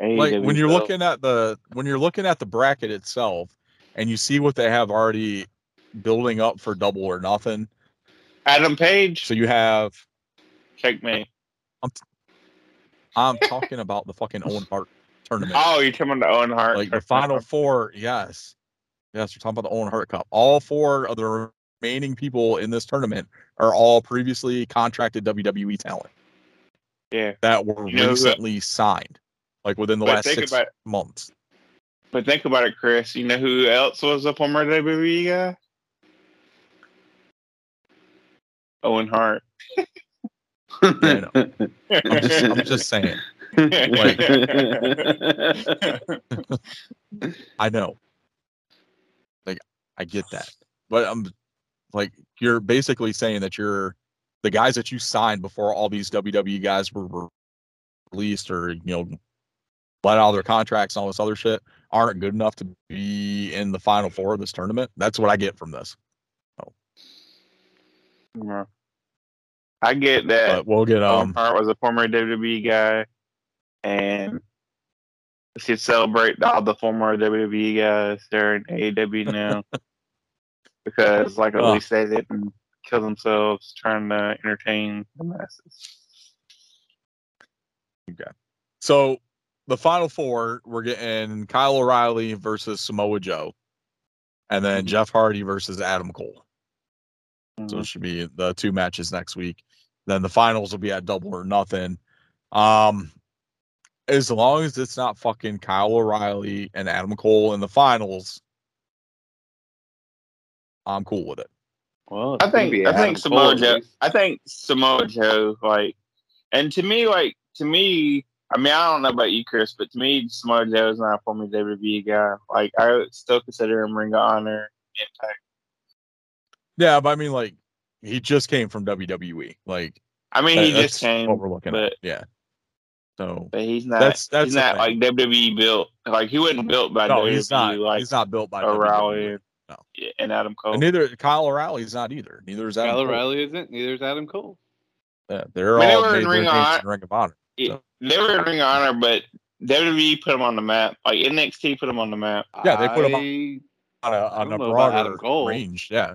like AEW when you're stuff. looking at the when you're looking at the bracket itself and you see what they have already building up for double or nothing. Adam Page, So you have Check me. I'm talking about the fucking Owen <laughs> Hart tournament. Oh, you're talking about the Owen Hart. like the final four, yes. Yes, we're talking about the Owen Hart Cup. All four of the remaining people in this tournament are all previously contracted WWE talent Yeah, that were You know recently signed, like within the last six about- months. but think about it, Chris. You know who else was a former WWE guy? Owen Hart. Yeah, I know. <laughs> I'm just, I'm just saying. <laughs> <laughs> I know. Like I get that. But I'm like you're basically saying that you're the guys that you signed before all these WWE guys were released or you know let out their contracts and all this other shit aren't good enough to be in the final four of this tournament. That's what I get from this. Yeah. I get that. But we'll get um Hart was a former WWE guy, and should celebrate all the former WWE guys. They're in AEW now <laughs> because, like, at Oh. least they didn't kill themselves trying to entertain the masses. Okay. So the final four we're getting Kyle O'Reilly versus Samoa Joe. And then Mhm. Jeff Hardy versus Adam Cole. So Mhm. it should be the two matches next week. Then the finals will be at double or nothing. Um, as long as it's not fucking Kyle O'Reilly and Adam Cole in the finals, I'm cool with it. Well, I think I think Samoa Joe. I think Samoa Joe like, and to me, like to me, I mean, I don't know about you, Chris, but to me, Samoa Joe is not a former WWE guy. Like, I still consider him Ring of Honor. Impact. Yeah, but I mean, like, he just came from WWE. Like, I mean, that- he that's just came, what we're looking but at. Yeah. So but he's not. That's- that's he's not thing. like WWE built. Like he wasn't built by no, WWE. he's not. Like he's not built by O'Reilly WWE. And, No. yeah, and Adam Cole. And neither Kyle O'Reilly's not either. Neither is Adam Kyle Cole. O'Reilly isn't. Neither is Adam Cole. Yeah, they're I mean, they were in Ring of Honor. in Ring of Honor. Yeah, they were in Ring of Honor, but WWE put him on the map. Like NXT put him on the map. Yeah, they put him I- on a on a know Adam broader Cole. range. Yeah.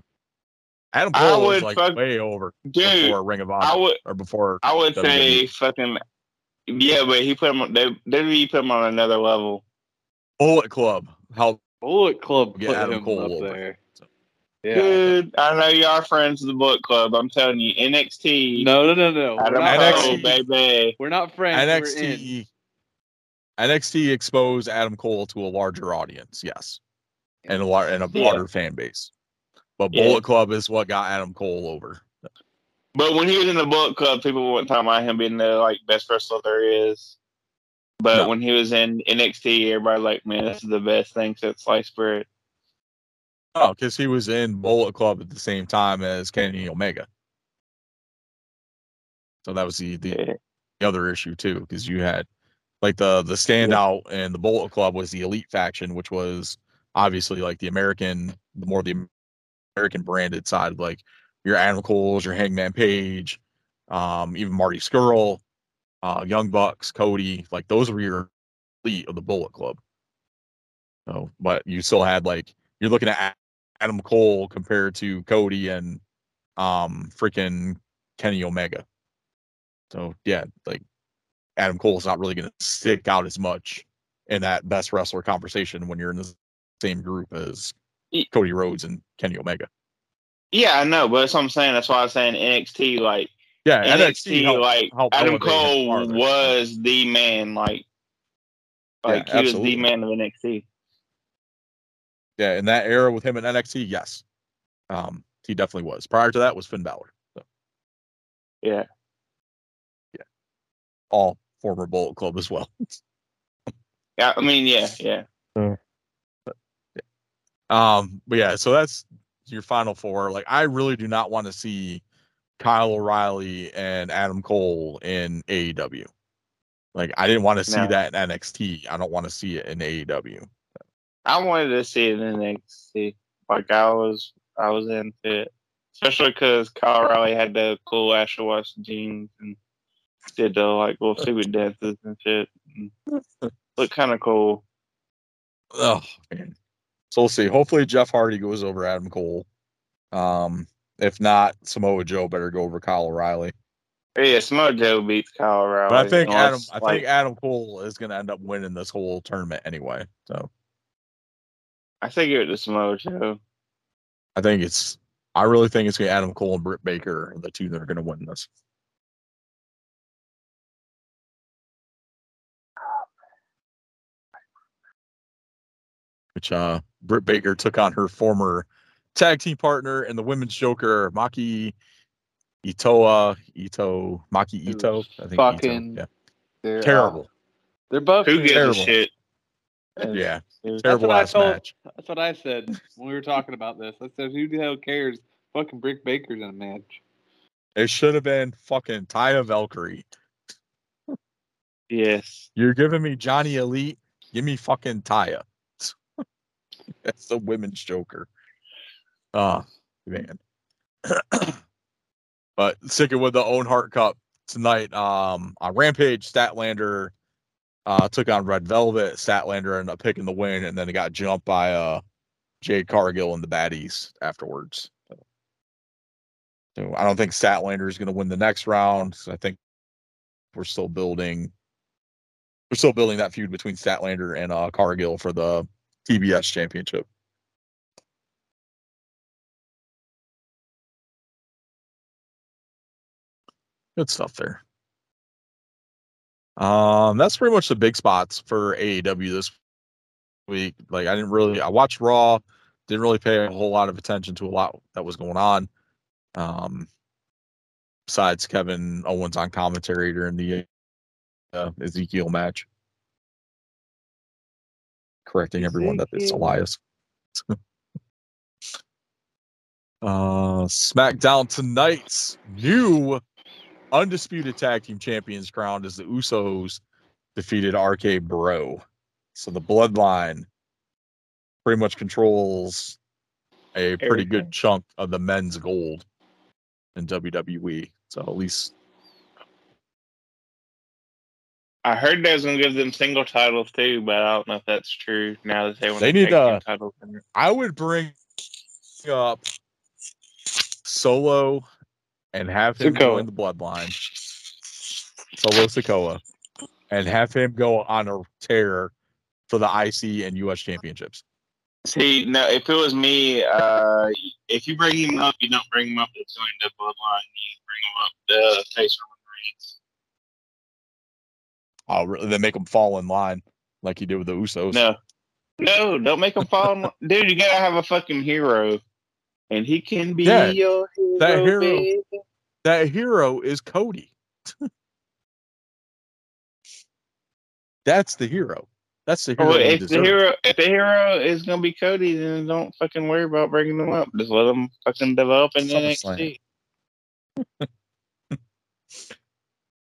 Adam I Cole was like fuck- way over Dude, before Ring of Honor I would or before I would WWE. say fucking yeah, but he put him. They WWE put him on another level. Bullet Club. How Bullet Club put Get Adam him Cole up over. there. Yeah. Dude, I know you are friends with the book club. I'm telling you, NXT. No, no, no, no. We're Adam not, NXT. Cole, friends. baby. We're not friends. We're in. NXT NXT exposed Adam Cole to a larger audience, yes, and a lar- and a Yeah. broader fan base. But Yeah. Bullet Club is what got Adam Cole over. But when he was in the book club, people weren't talking about him being the like best wrestler there is. But No. when he was in NXT, everybody like, man, this is the best thing since sliced bread. Oh, because he was in Bullet Club at the same time as Kenny Omega. So that was the the, Yeah. the other issue too, because you had like the the standout and the Bullet Club was the elite faction, which was obviously like the American, the more the American branded side, of like your Adam Cole's, your Hangman Page, um, even Marty Scurll, uh, Young Bucks, Cody, like those were your elite of the Bullet Club. So, but you still had like you're looking at Adam Cole compared to Cody and um freaking Kenny Omega. So yeah, like Adam Cole's not really gonna stick out as much in that best wrestler conversation when you're in the same group as Cody Rhodes and Kenny Omega. Yeah, I know, but that's what I'm saying. That's why I was saying NXT, like Yeah, NXT, helped- like helped Adam Cole was the man, like Yeah, like he was the man of NXT. yeah, in that era with him in NXT, yes. Um, he definitely was. Prior to that was Finn Balor. So Yeah. all former Bullet Club as well. <laughs> Yeah, I mean, yeah, yeah. Um, but yeah, so that's your final four. Like, I really do not want to see Kyle O'Reilly and Adam Cole in AEW. Like, I didn't want to see No. that in NXT. I don't want to see it in AEW. I wanted to see it in NXT. Like I was, I was into it, especially because Kyle O'Reilly had the cool Asher West jeans and did the like little stupid <laughs> dances and shit. And looked kind of cool. Oh man. So we'll see. Hopefully Jeff Hardy goes over Adam Cole. Um, if not, Samoa Joe better go over Kyle O'Reilly. Yeah, Samoa Joe beats Kyle Riley. But I think Adam I like, think Adam Cole is gonna end up winning this whole tournament anyway. So I think it was Samoa Joe. I think it's I really think it's gonna be Adam Cole and Britt Baker are the two that are gonna win this. Which uh Britt Baker took on her former tag team partner and the women's joker, Maki Itoa, Itoh, Maki It Itoh. I think fucking- Itoh. They're, Yeah. uh, Terrible. they're both Who gives Terrible. a shit? And yeah. was- Terrible that's ass what I told, match. That's what I said when we were talking about this. I said, "Who the hell cares? Fucking Brick Baker's in a match." It should have been fucking Taya Valkyrie. Yes. You're giving me Johnny Elite. Give me fucking Taya. <laughs> That's the women's Joker. Oh man. <clears throat> but sticking with the Owen Hart Cup tonight, um, on Rampage, Statlander uh took on Red Velvet. Statlander ended up picking the win, and then it got jumped by uh Jade Cargill and the baddies afterwards. So, I don't think Statlander is going to win the next round. So I think we're still building we're still building that feud between Statlander and uh, Cargill for the TBS championship. Good stuff there. Um, that's pretty much the big spots for AEW this week. Like I didn't really I watched Raw, didn't really pay a whole lot of attention to a lot that was going on. Um besides Kevin Owens on commentary during the uh, Ezekiel match. Correcting everyone that it's Elias. <laughs> uh SmackDown tonight's new undisputed tag team champions crowned as the Usos defeated RK Bro. So the bloodline pretty much controls a pretty Everything. good chunk of the men's gold in WWE. So at least I heard they was gonna give them single titles too, but I don't know if that's true. Now that they want They to need team to- titles. I would bring up Solo and have him Sikoa. join the bloodline. Solo Sikoa. And have him go on a tear for the IC and US championships. See, no, if it was me, uh, if you bring him up, you don't bring him up to join the bloodline. You bring him up to face Roman Reigns. Oh, really? They make them fall in line like you did with the Usos. No, no, don't make him fall. in- Dude, you gotta have a fucking hero, and he can be Yeah, your hero. that hero- baby. That hero is Cody. <laughs> That's the hero. That's the hero. Well, he if the hero, if the hero is gonna be Cody, then don't fucking worry about bringing them up. Just let them fucking develop in SummerSlam. NXT. <laughs>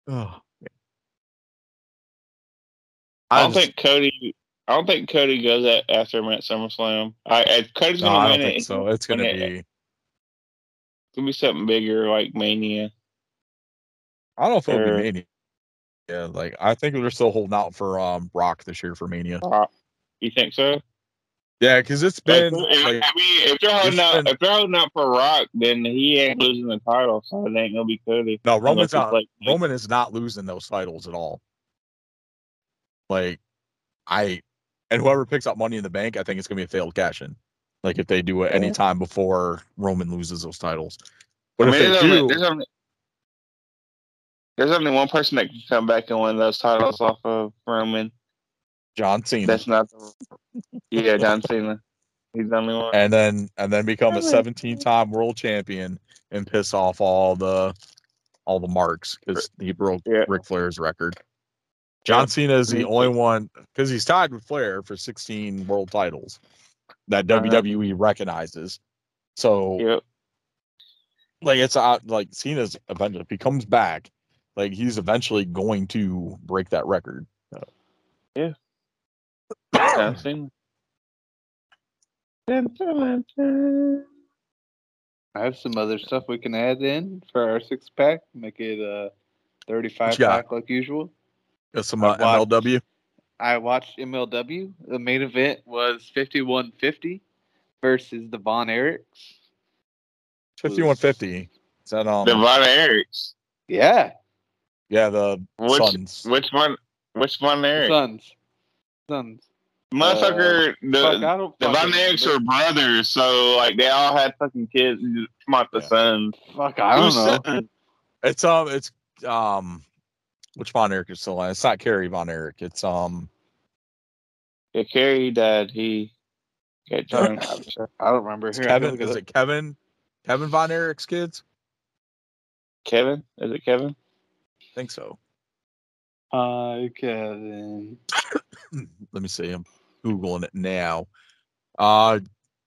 Oh, I don't just- think Cody. I don't think Cody goes at, after him at SummerSlam. I, I Cody's gonna I win it. think so. It's gonna be. it. Could be something bigger like Mania. I don't know it'll Or- be Mania. Yeah, like I think they're still holding out for um Brock this year for Mania. Uh, you think so? Yeah, because it's been if, like I mean, if they're holding out, been- if they're holding out for Rock, then he ain't losing the title, so it ain't gonna be Cody. no Roman's not like Roman is not losing those titles at all. Like I and whoever picks up Money in the Bank, I think it's gonna be a failed cash in. Like if they do it any time before Roman loses those titles. But I if they there's, do, only, there's only there's only one person that can come back and win those titles off of Roman. John Cena, That's not the yeah, John <laughs> Cena. He's the only one. and then and then become a 17 time world champion and piss off all the all the marks because he broke Yeah. Ric Flair's record. John Cena is the only one because he's tied with Flair for 16 world titles that Uh-huh. WWE recognizes. So Yep. like it's out like Cena's eventually if he comes back, like he's eventually going to break that record. John <coughs> Cena. Dun, dun, dun. I have some other stuff we can add in for our six pack. Make it a What you got? pack like usual. Got some uh, I watched- MLW. I watched MLW. The main event was fifty-one fifty versus the Von Erichs. 5150. Is that um Devon Eriks. Yeah, yeah the Which Suns. which one? Which one Eric? Sons. Suns. Motherfucker, Fuck, I the don't the Von fucking Erichs remember. are brothers, so like they all had fucking kids. who Come out the Yeah. sun. Fuck, I don't Who's know. son? <laughs> It's um, it's um, which Von Erich is still on? It's not Kerry Von Erich. It's um, Yeah, Kerry died. He got drunk. I don't remember. it's Here, Kevin. look it Is up. it Kevin? Kevin Von Erich's kids? Kevin? Is it Kevin? I think so. Hi, Kevin. <coughs> Let me see. I'm googling it now. Uh,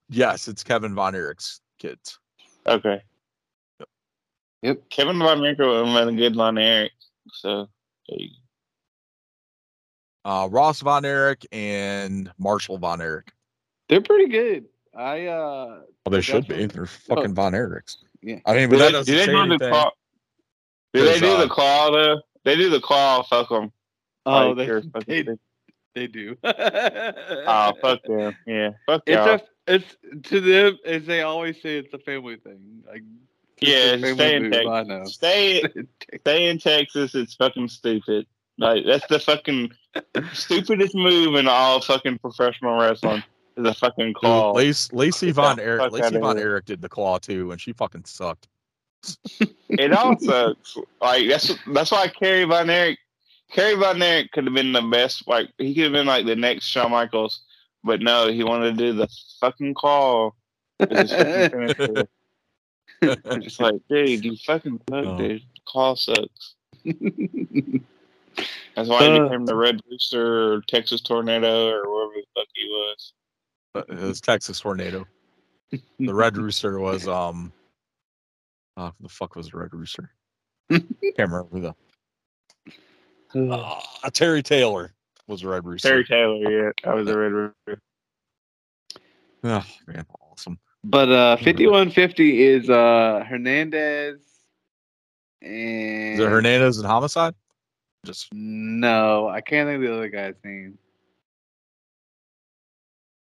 yes, it's Kevin Von Erich's kids. Okay. Yep. Kevin Von Erich would have been a good line Eric. So there you Uh, Ross Von Erich and Marshall Von Erich. They're pretty good. I uh Well, they should be. They're fucking Von Erichs. Yeah. I mean, Do but that they, doesn't do they say do the anything. claw? Do they 'cause, do uh, the claw though? They do the claw. Fuck them. oh Like, they they're fucking they, they do. <laughs> Oh fuck them. Yeah. Fuck It's y'all. a it's to them as they always say it's a family thing. Like it's Yeah, <laughs> stay in Texas. Stay stay in Texas. It's fucking stupid. Like that's the fucking stupidest move in all fucking professional wrestling. Is a fucking Dude, claw. Lace, Lacey Get Von Eric. Erich. fuck Lacey Von here. Erich did the claw too, and she fucking sucked. <laughs> It all sucks. Like that's that's why Kerry Von Erich. Kerry Von Erich could have been the best. Like he could have been like the next Shawn Michaels, but no, he wanted to do the fucking claw. <laughs> as his fucking finisher. I'm just like, dude, you fucking suck, Oh. dude. Claw sucks. <laughs> That's why he Uh. became the Red Rooster or Texas Tornado or whatever the fuck he was. Uh, It was Texas Tornado. The Red Rooster was um. Uh, the fuck was the Red Rooster? Can't remember who the. Uh, Terry Taylor was the Red Rooster. Terry Taylor, yeah, I was the Red Rooster. Oh, man, awesome. But uh, fifty-one fifty is uh Hernandez and Is it Hernandez and Homicide? Just No, I can't think of the other guy's name.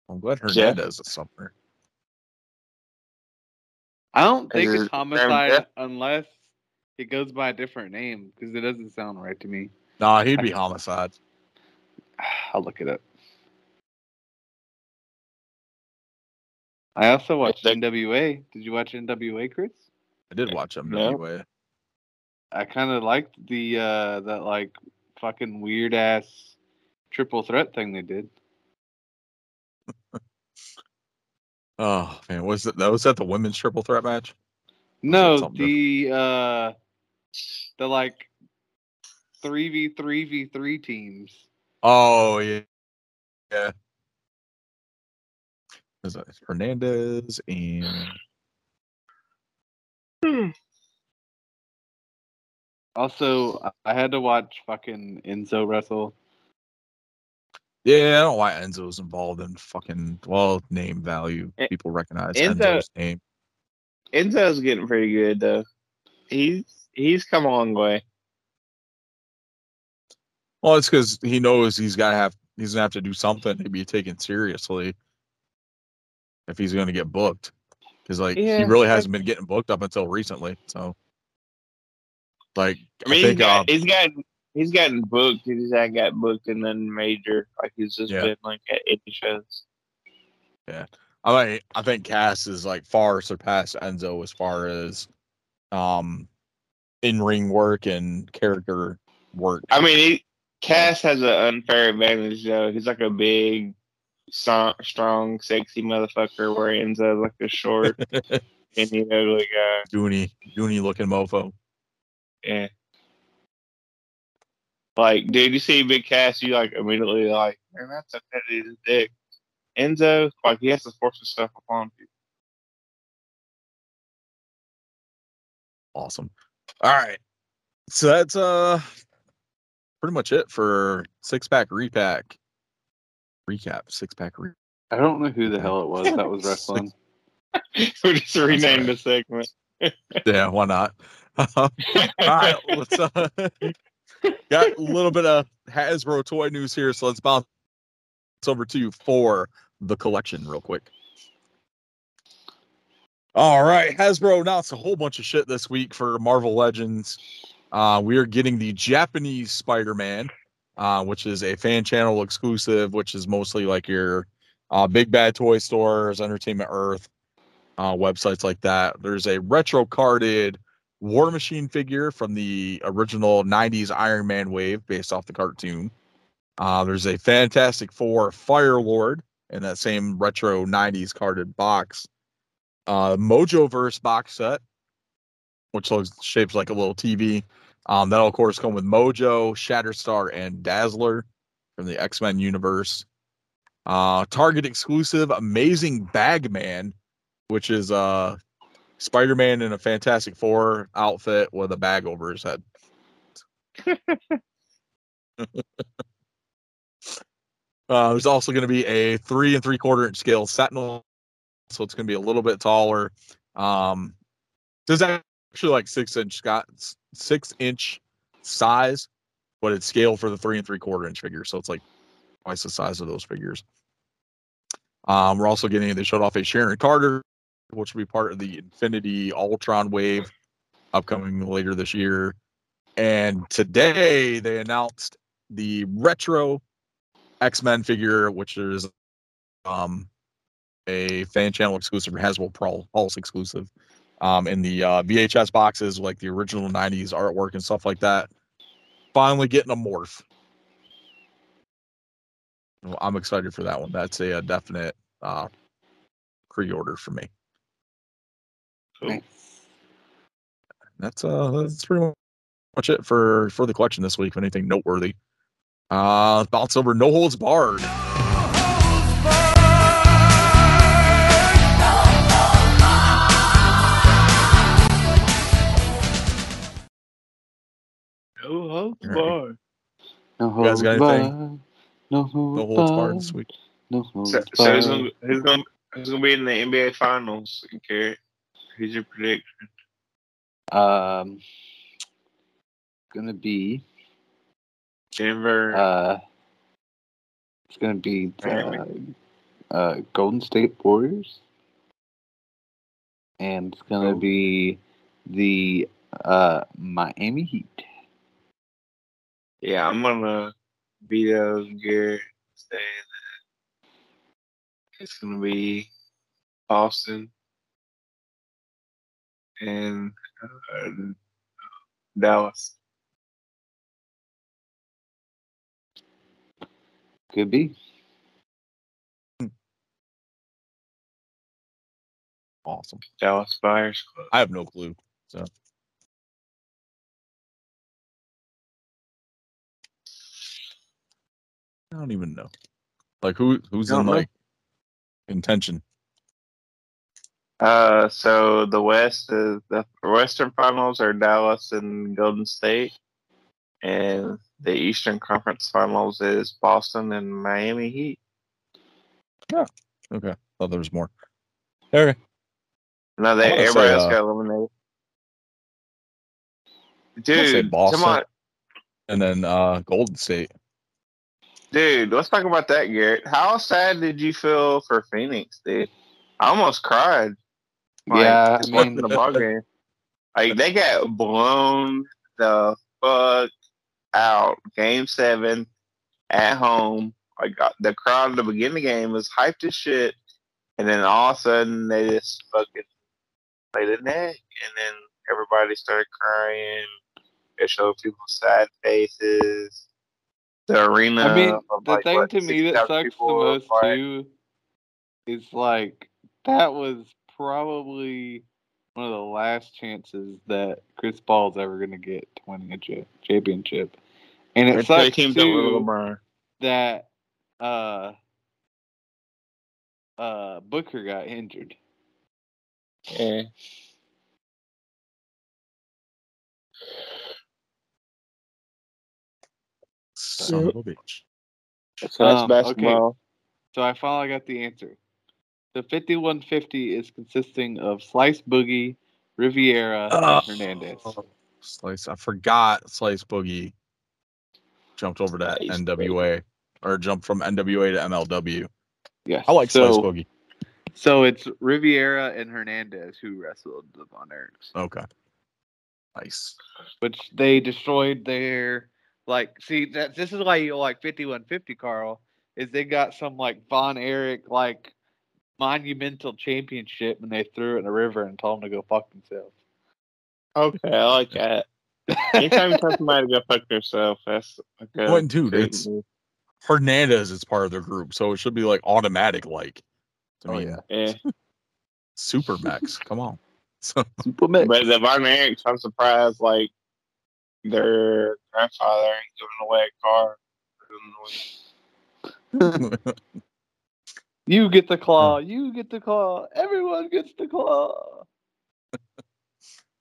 I'm glad Jeff? Hernandez is somewhere. I don't think it's homicide unless it goes by a different name because it doesn't sound right to me. Nah, he'd be <laughs> Homicide. I'll look it up. I also watched That- NWA. Did you watch NWA, Chris? I did watch him No. anyway. I kind of liked the uh that like fucking weird ass triple threat thing they did. <laughs> Oh man, was it that was that the women's triple threat match? No, something the uh the like three v three v three teams. Oh yeah, yeah. It Hernandez and <sighs> Also, I- I had to watch fucking Enzo wrestle. yeah? I don't know why Enzo's involved in fucking well name value. Eh, People recognize Enzo- Enzo's name. Enzo's getting pretty good though. He's he's come a long way. Well, it's because he knows he's got to have he's gonna have to do something to be taken seriously if he's gonna get booked. Because like he really hasn't been getting booked up until recently. So, like, I mean, I think he's, got, uh, he's gotten he's gotten booked. He just hadn't got booked in nothing major. Like he's just Yeah. been like at indie shows. Yeah, I mean, I think Cass is like far surpassed Enzo as far as um in ring work and character work. I mean, he, Cass has an unfair advantage though. He's like a big, so, strong, sexy motherfucker, where Enzo's like a short, skinny, ugly guy. Goonie, Goonie looking mofo. Yeah. Like, dude, you see Big Cass, you like immediately like, man, that's a petty dick. Enzo, like, he has to force himself upon you. Awesome. All right. So that's uh pretty much it for six pack repack. Recap, six pack re- I don't know who the hell it was that was <laughs> wrestling. <laughs> we just renamed the segment. <laughs> Yeah, why not? All right, let's uh got a little bit of Hasbro toy news here, so let's bounce over to you for the collection real quick. All right, Hasbro announced a whole bunch of shit this week for Marvel Legends. Uh, we are getting the Japanese Spider-Man, uh, which is a fan channel exclusive, which is mostly like your uh, big bad toy stores, Entertainment Earth, uh, websites like that. There's a retro carded War Machine figure from the original 90s Iron Man wave based off the cartoon. Uh, there's a Fantastic Four Fire Lord in that same retro 90s carded box. Uh, Mojoverse box set, which looks shaped like a little TV. Um, that'll of course come with Mojo, Shatterstar, and Dazzler from the X Men universe. Uh, Target exclusive Amazing Bagman, which is uh Spider Man in a Fantastic Four outfit with a bag over his head. <laughs> uh, there's also going to be a three and three quarter inch scale Sentinel, so it's going to be a little bit taller. Um, there's actually like six inch Scott six inch size, but it's scaled for the three and three quarter inch figure, so it's like twice the size of those figures. Um, we're also getting they showed off a Sharon Carter, which will be part of the Infinity Ultron wave upcoming later this year. And today they announced the retro X-Men figure, which is um a fan channel exclusive, Hasbro Pul- Pulse exclusive. Um, in the uh, VHS boxes, like the original '90s artwork and stuff like that. Finally getting a morph. Well, I'm excited for that one. That's a, a definite uh, pre-order for me. Nice. That's uh, that's pretty much it for for the collection this week. If anything noteworthy, uh, bounce over, no holds barred. Oh, All right. boy. No You guys got holds anything? barred. No holds, No holds barred this week. No holds So, so who's, gonna, who's, gonna, who's gonna be in the NBA Finals? Garrett? Who's your prediction? Um, gonna be Denver. uh, it's gonna be uh, uh, Golden State Warriors, and it's gonna Oh. be the uh Miami Heat. Yeah, I'm gonna beat those Garrett. Say that it's gonna be Boston, and uh, Dallas. Could be. Awesome. Dallas Buyers Club. I have no clue. So I don't even know. Like who who's in know. like intention? Uh, so the West is the Western Finals are Dallas and Golden State, and the Eastern Conference Finals is Boston and Miami Heat. Yeah. Okay. Thought there was more. Okay. No, they everybody say, else uh, got eliminated. Dude, come Boston. on, And then uh Golden State. Dude. Let's talk about that, Garrett. How sad did you feel for Phoenix, dude? I almost cried. Yeah, I mean- the ball game. Like they got blown the fuck out. Game seven at home. Like uh, the crowd at the beginning of the game was hyped as shit, and then all of a sudden they just fucking played a neck, and then everybody started crying. It showed people sad faces. The arena. I mean, the like, thing what, to me that sucks the most like- too is like that was probably one of the last chances that Chris Paul's ever going to get to winning a cha- championship, and it he sucks too LeBron. that uh uh Booker got injured. Yeah. Son of a bitch. So that's Um, basketball. So I finally got the answer. The 5150 is consisting of Slice Boogie, Rivera, and Hernandez. Oh, Slice. I forgot Slice Boogie jumped over to Slice NWA or jumped from NWA to MLW. Yes. I like so, Slice Boogie. So it's Rivera and Hernandez who wrestled the Von Erichs, Okay. Nice. which they destroyed their like. See, that this is why you like 5150, Carl. Is they got some like Von Erich like monumental championship and they threw it in a river and told them to go fuck themselves. Okay, I like that. Anytime you tell somebody to go fuck themselves, that's a good. Well, and dude, it's- Hernandez is part of their group, so it should be like automatic. Like, I Oh, mean, yeah. <laughs> yeah. Super Max. Come on. So, Super mix. But the Von Erichs, I'm surprised. Like their grandfather ain't giving away a car. <laughs> You get the claw. You get the claw. Everyone gets the claw.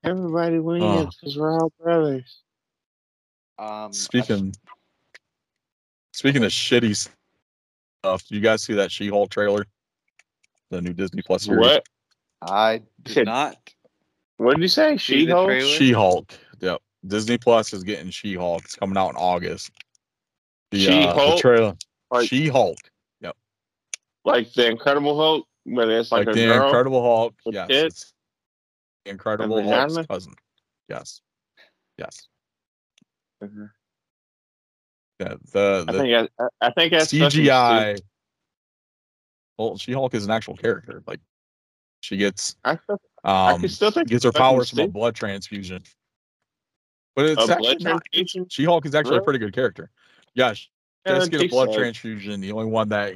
Everybody Oh. wins because we're all brothers. Um, speaking speaking of shitty stuff, you guys see that She-Hulk trailer? The new Disney Plus series. What? I did Shit. not. What did you say? She-Hulk? She-Hulk. Yep. Disney Plus is getting She-Hulk. It's coming out in August. The, uh, the She-Hulk? trailer. Like- She-Hulk. Yep. Like the Incredible Hulk, but it's like, Like, the girl. Incredible Hulk. Yes. Incredible Hulk's cousin. Yes. Yes. Mhm. Yeah. The, I the think I, I think that's CGI. Well, She-Hulk is an actual character. Like she gets I still, um can still think gets her powers from a blood transfusion. But it's a actually blood not. She-Hulk is actually a pretty good character. Yeah, she Yeah, does get a blood so. transfusion. The only one that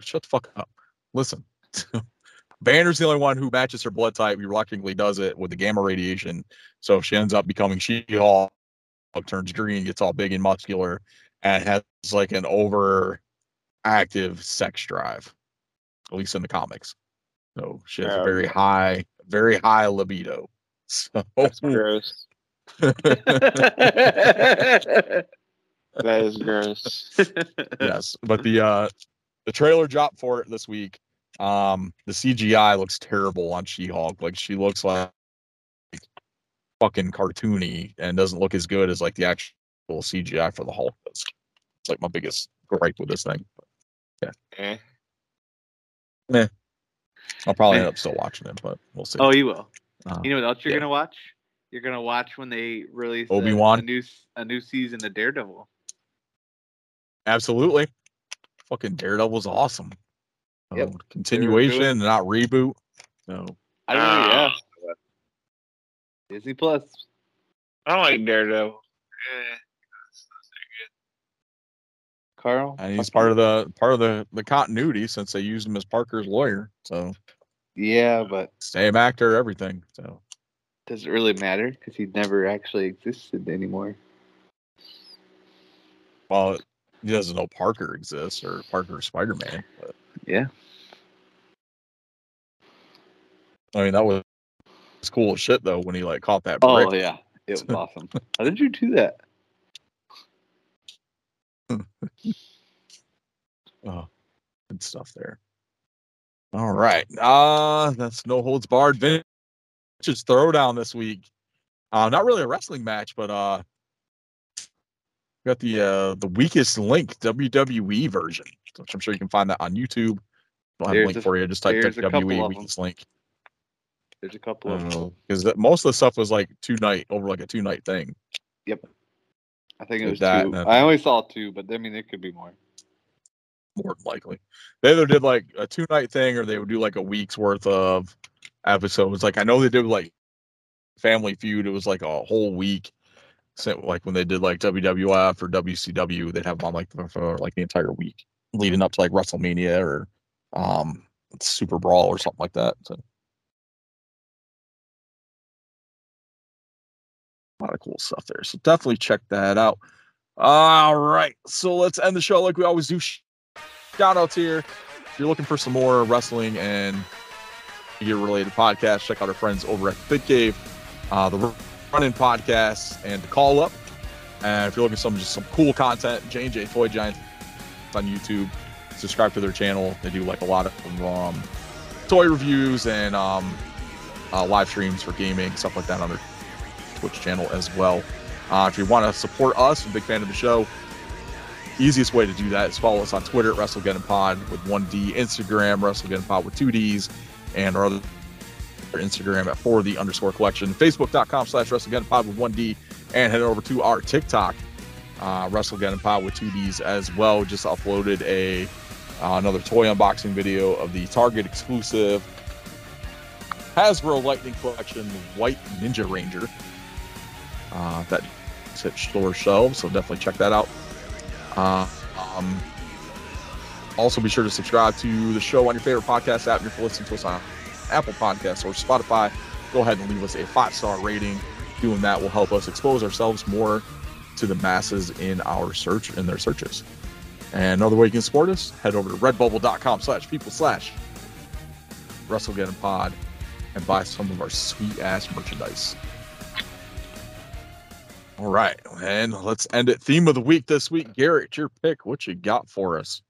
shut the fuck up. Listen. <laughs> Banner's the only one who matches her blood type. He reluctantly does it with the gamma radiation. So if she ends up becoming She-Hulk, turns green, gets all big and muscular, and has like an overactive sex drive, at least in the comics. So she has a very high, very high libido. <laughs> So That's gross. <laughs> That is gross. <laughs> yes, but the uh the trailer dropped for it this week. Um the CGI looks terrible on She-Hulk. Like she looks like fucking cartoony and doesn't look as good as like the actual CGI for the Hulk does. It's like my biggest gripe with this thing. Yeah, Eh. I'll probably end up still watching it, but we'll see. oh, you will. Uh, You know what else you're yeah. gonna watch? You're gonna watch when they release a- Obi-Wan? a, new s- a new season of Daredevil. absolutely. Fucking Daredevil's awesome. So, Yep. Continuation, not reboot. No, I don't know. Yeah, Uh, Disney Plus. I don't like Daredevil. Eh, it's not that Carl. and he's part of the part of the the continuity since they used him as Parker's lawyer. So Yeah, but same actor, everything. So does it really matter? Because he never actually existed anymore. well, he doesn't know Parker exists or Parker Spider Man. But Yeah. I mean, that was cool as shit though when he like caught that Oh yeah, it was <laughs> awesome. How did you do that? <laughs> Oh, good stuff there. All right. Uh that's no holds barred. Vince's throwdown this week. Uh not really a wrestling match, but uh we got the uh the weakest link WWE version. Which I'm sure you can find that on YouTube. I'll have a link a- for you. Just type there's a couple WWE weakest link. There's a couple of. them. Because most of the stuff was like two night over like a two night thing. Yep, I think it was that two. I only saw two, but I mean, it could be more. more than likely. They either did like a two night thing or they would do like a week's worth of episodes. Like I know they did like Family Feud. It was like a whole week. Like when they did like WWF or WCW, they'd have them on like for like the entire week leading up to like WrestleMania or um Super Brawl or something like that. So a lot of cool stuff there. So definitely check that out. All right. So let's end the show like we always do. Shout outs here. If you're looking for some more wrestling and gear related podcasts, check out our friends over at Fit Cave, uh, the Running Podcast, and the Call Up. And if you're looking for some just some cool content, J J Toy Giant on YouTube. Subscribe to their channel. They do like a lot of um, toy reviews and um, uh, live streams for gaming, stuff like that on their Twitch channel as well. Uh, if you want to support us, a big fan of the show. Easiest way to do that is follow us on Twitter at WrestlegedonPod with one D, Instagram WrestlegeddonPod with two Ds, and our other Instagram at for the underscore collection, Facebook.com slash WrestlegedonPod with one D, and head over to our TikTok, uh, WrestlegeddonPod with two Ds as well. Just uploaded a uh, another toy unboxing video of the Target exclusive Hasbro Lightning Collection White Ninja Ranger. Uh, that hit store shelves, so definitely check that out. Uh, um, also, be sure to subscribe to the show on your favorite podcast app. If you're listening to us on Apple Podcasts or Spotify, go ahead and leave us a five star rating. Doing that will help us expose ourselves more to the masses in our search in their searches. And another way you can support us, head over to redbubble.com slash people slash Wrestlegeddon Pod and buy some of our sweet ass merchandise. All right, and let's end it. Theme of the week this week, Garrett, your pick. What you got for us?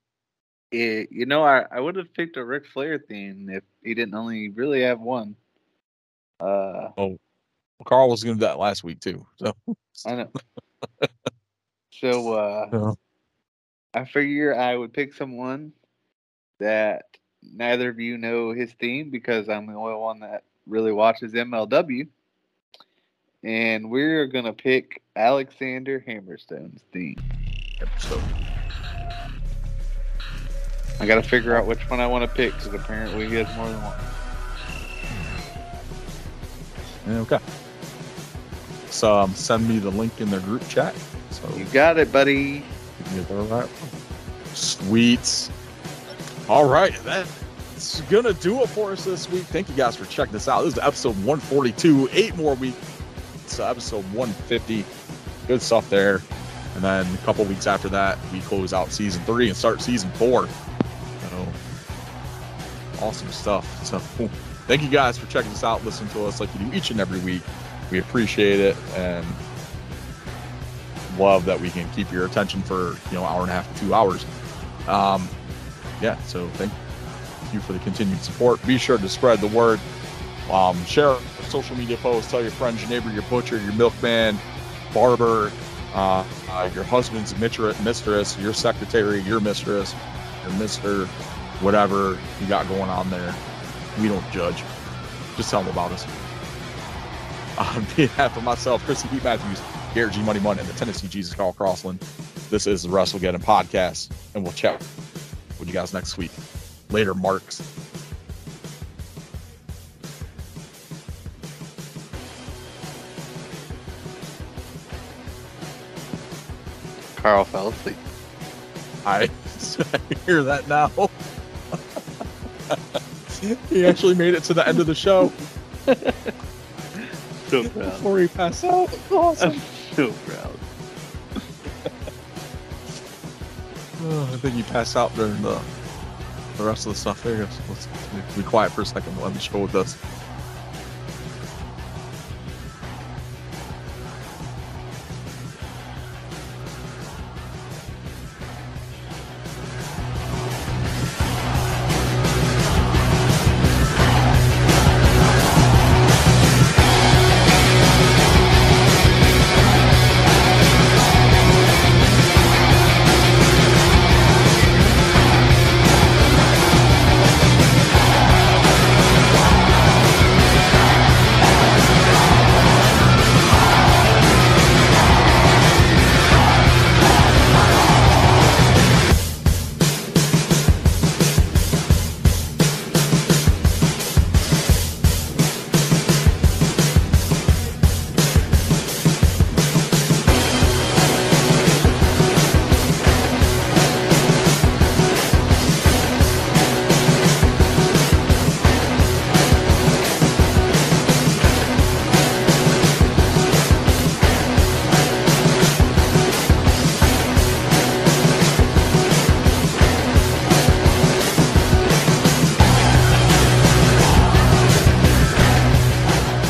Eh, you know, I, I would have picked a Ric Flair theme if he didn't only really have one. Uh, Well, Carl was going to do that last week too. So I know. <laughs> so uh, Yeah. I figure I would pick someone that neither of you know his theme because I'm the only one that really watches MLW. And we're gonna pick Alexander Hammerstone's theme. so I gotta figure out which one I want to pick because apparently he has more than one. okay. So um, send me the link in the group chat. So You got it, buddy. Get that right. Sweet. All right, that's gonna do it for us this week. Thank you guys for checking this out. This is episode 142. Eight more weeks. So episode 150. Good stuff there. And then a couple weeks after that, we close out season three and start season four. So awesome stuff. So <laughs> thank you guys for checking us out, listening to us like you do each and every week. We appreciate it and love that we can keep your attention for you know hour and a half to two hours. Um, yeah, so thank you for the continued support. Be sure to spread the word. Um, share social media posts. Tell your friends, your neighbor, your butcher, your milkman, barber, uh, uh, your husband's mistress, your secretary, your mistress, your mister, whatever you got going on there. We don't judge. Just tell them about us. <laughs> On behalf of myself, Chrissy Pete Matthews, Garrett G Money Money, and the Tennessee Jesus Carl Crossland, this is the Wrestlegeddon Podcast, and we'll chat with you guys next week. Later, Marks. Carl fell asleep. I, I <laughs> hear that now. He actually made it to the end of the show So proud. before he passed out. Awesome. <laughs> I'm so proud. Oh, I think he passed out during the the rest of the stuff. There he goes. Let's be quiet for a second. Let me show with this.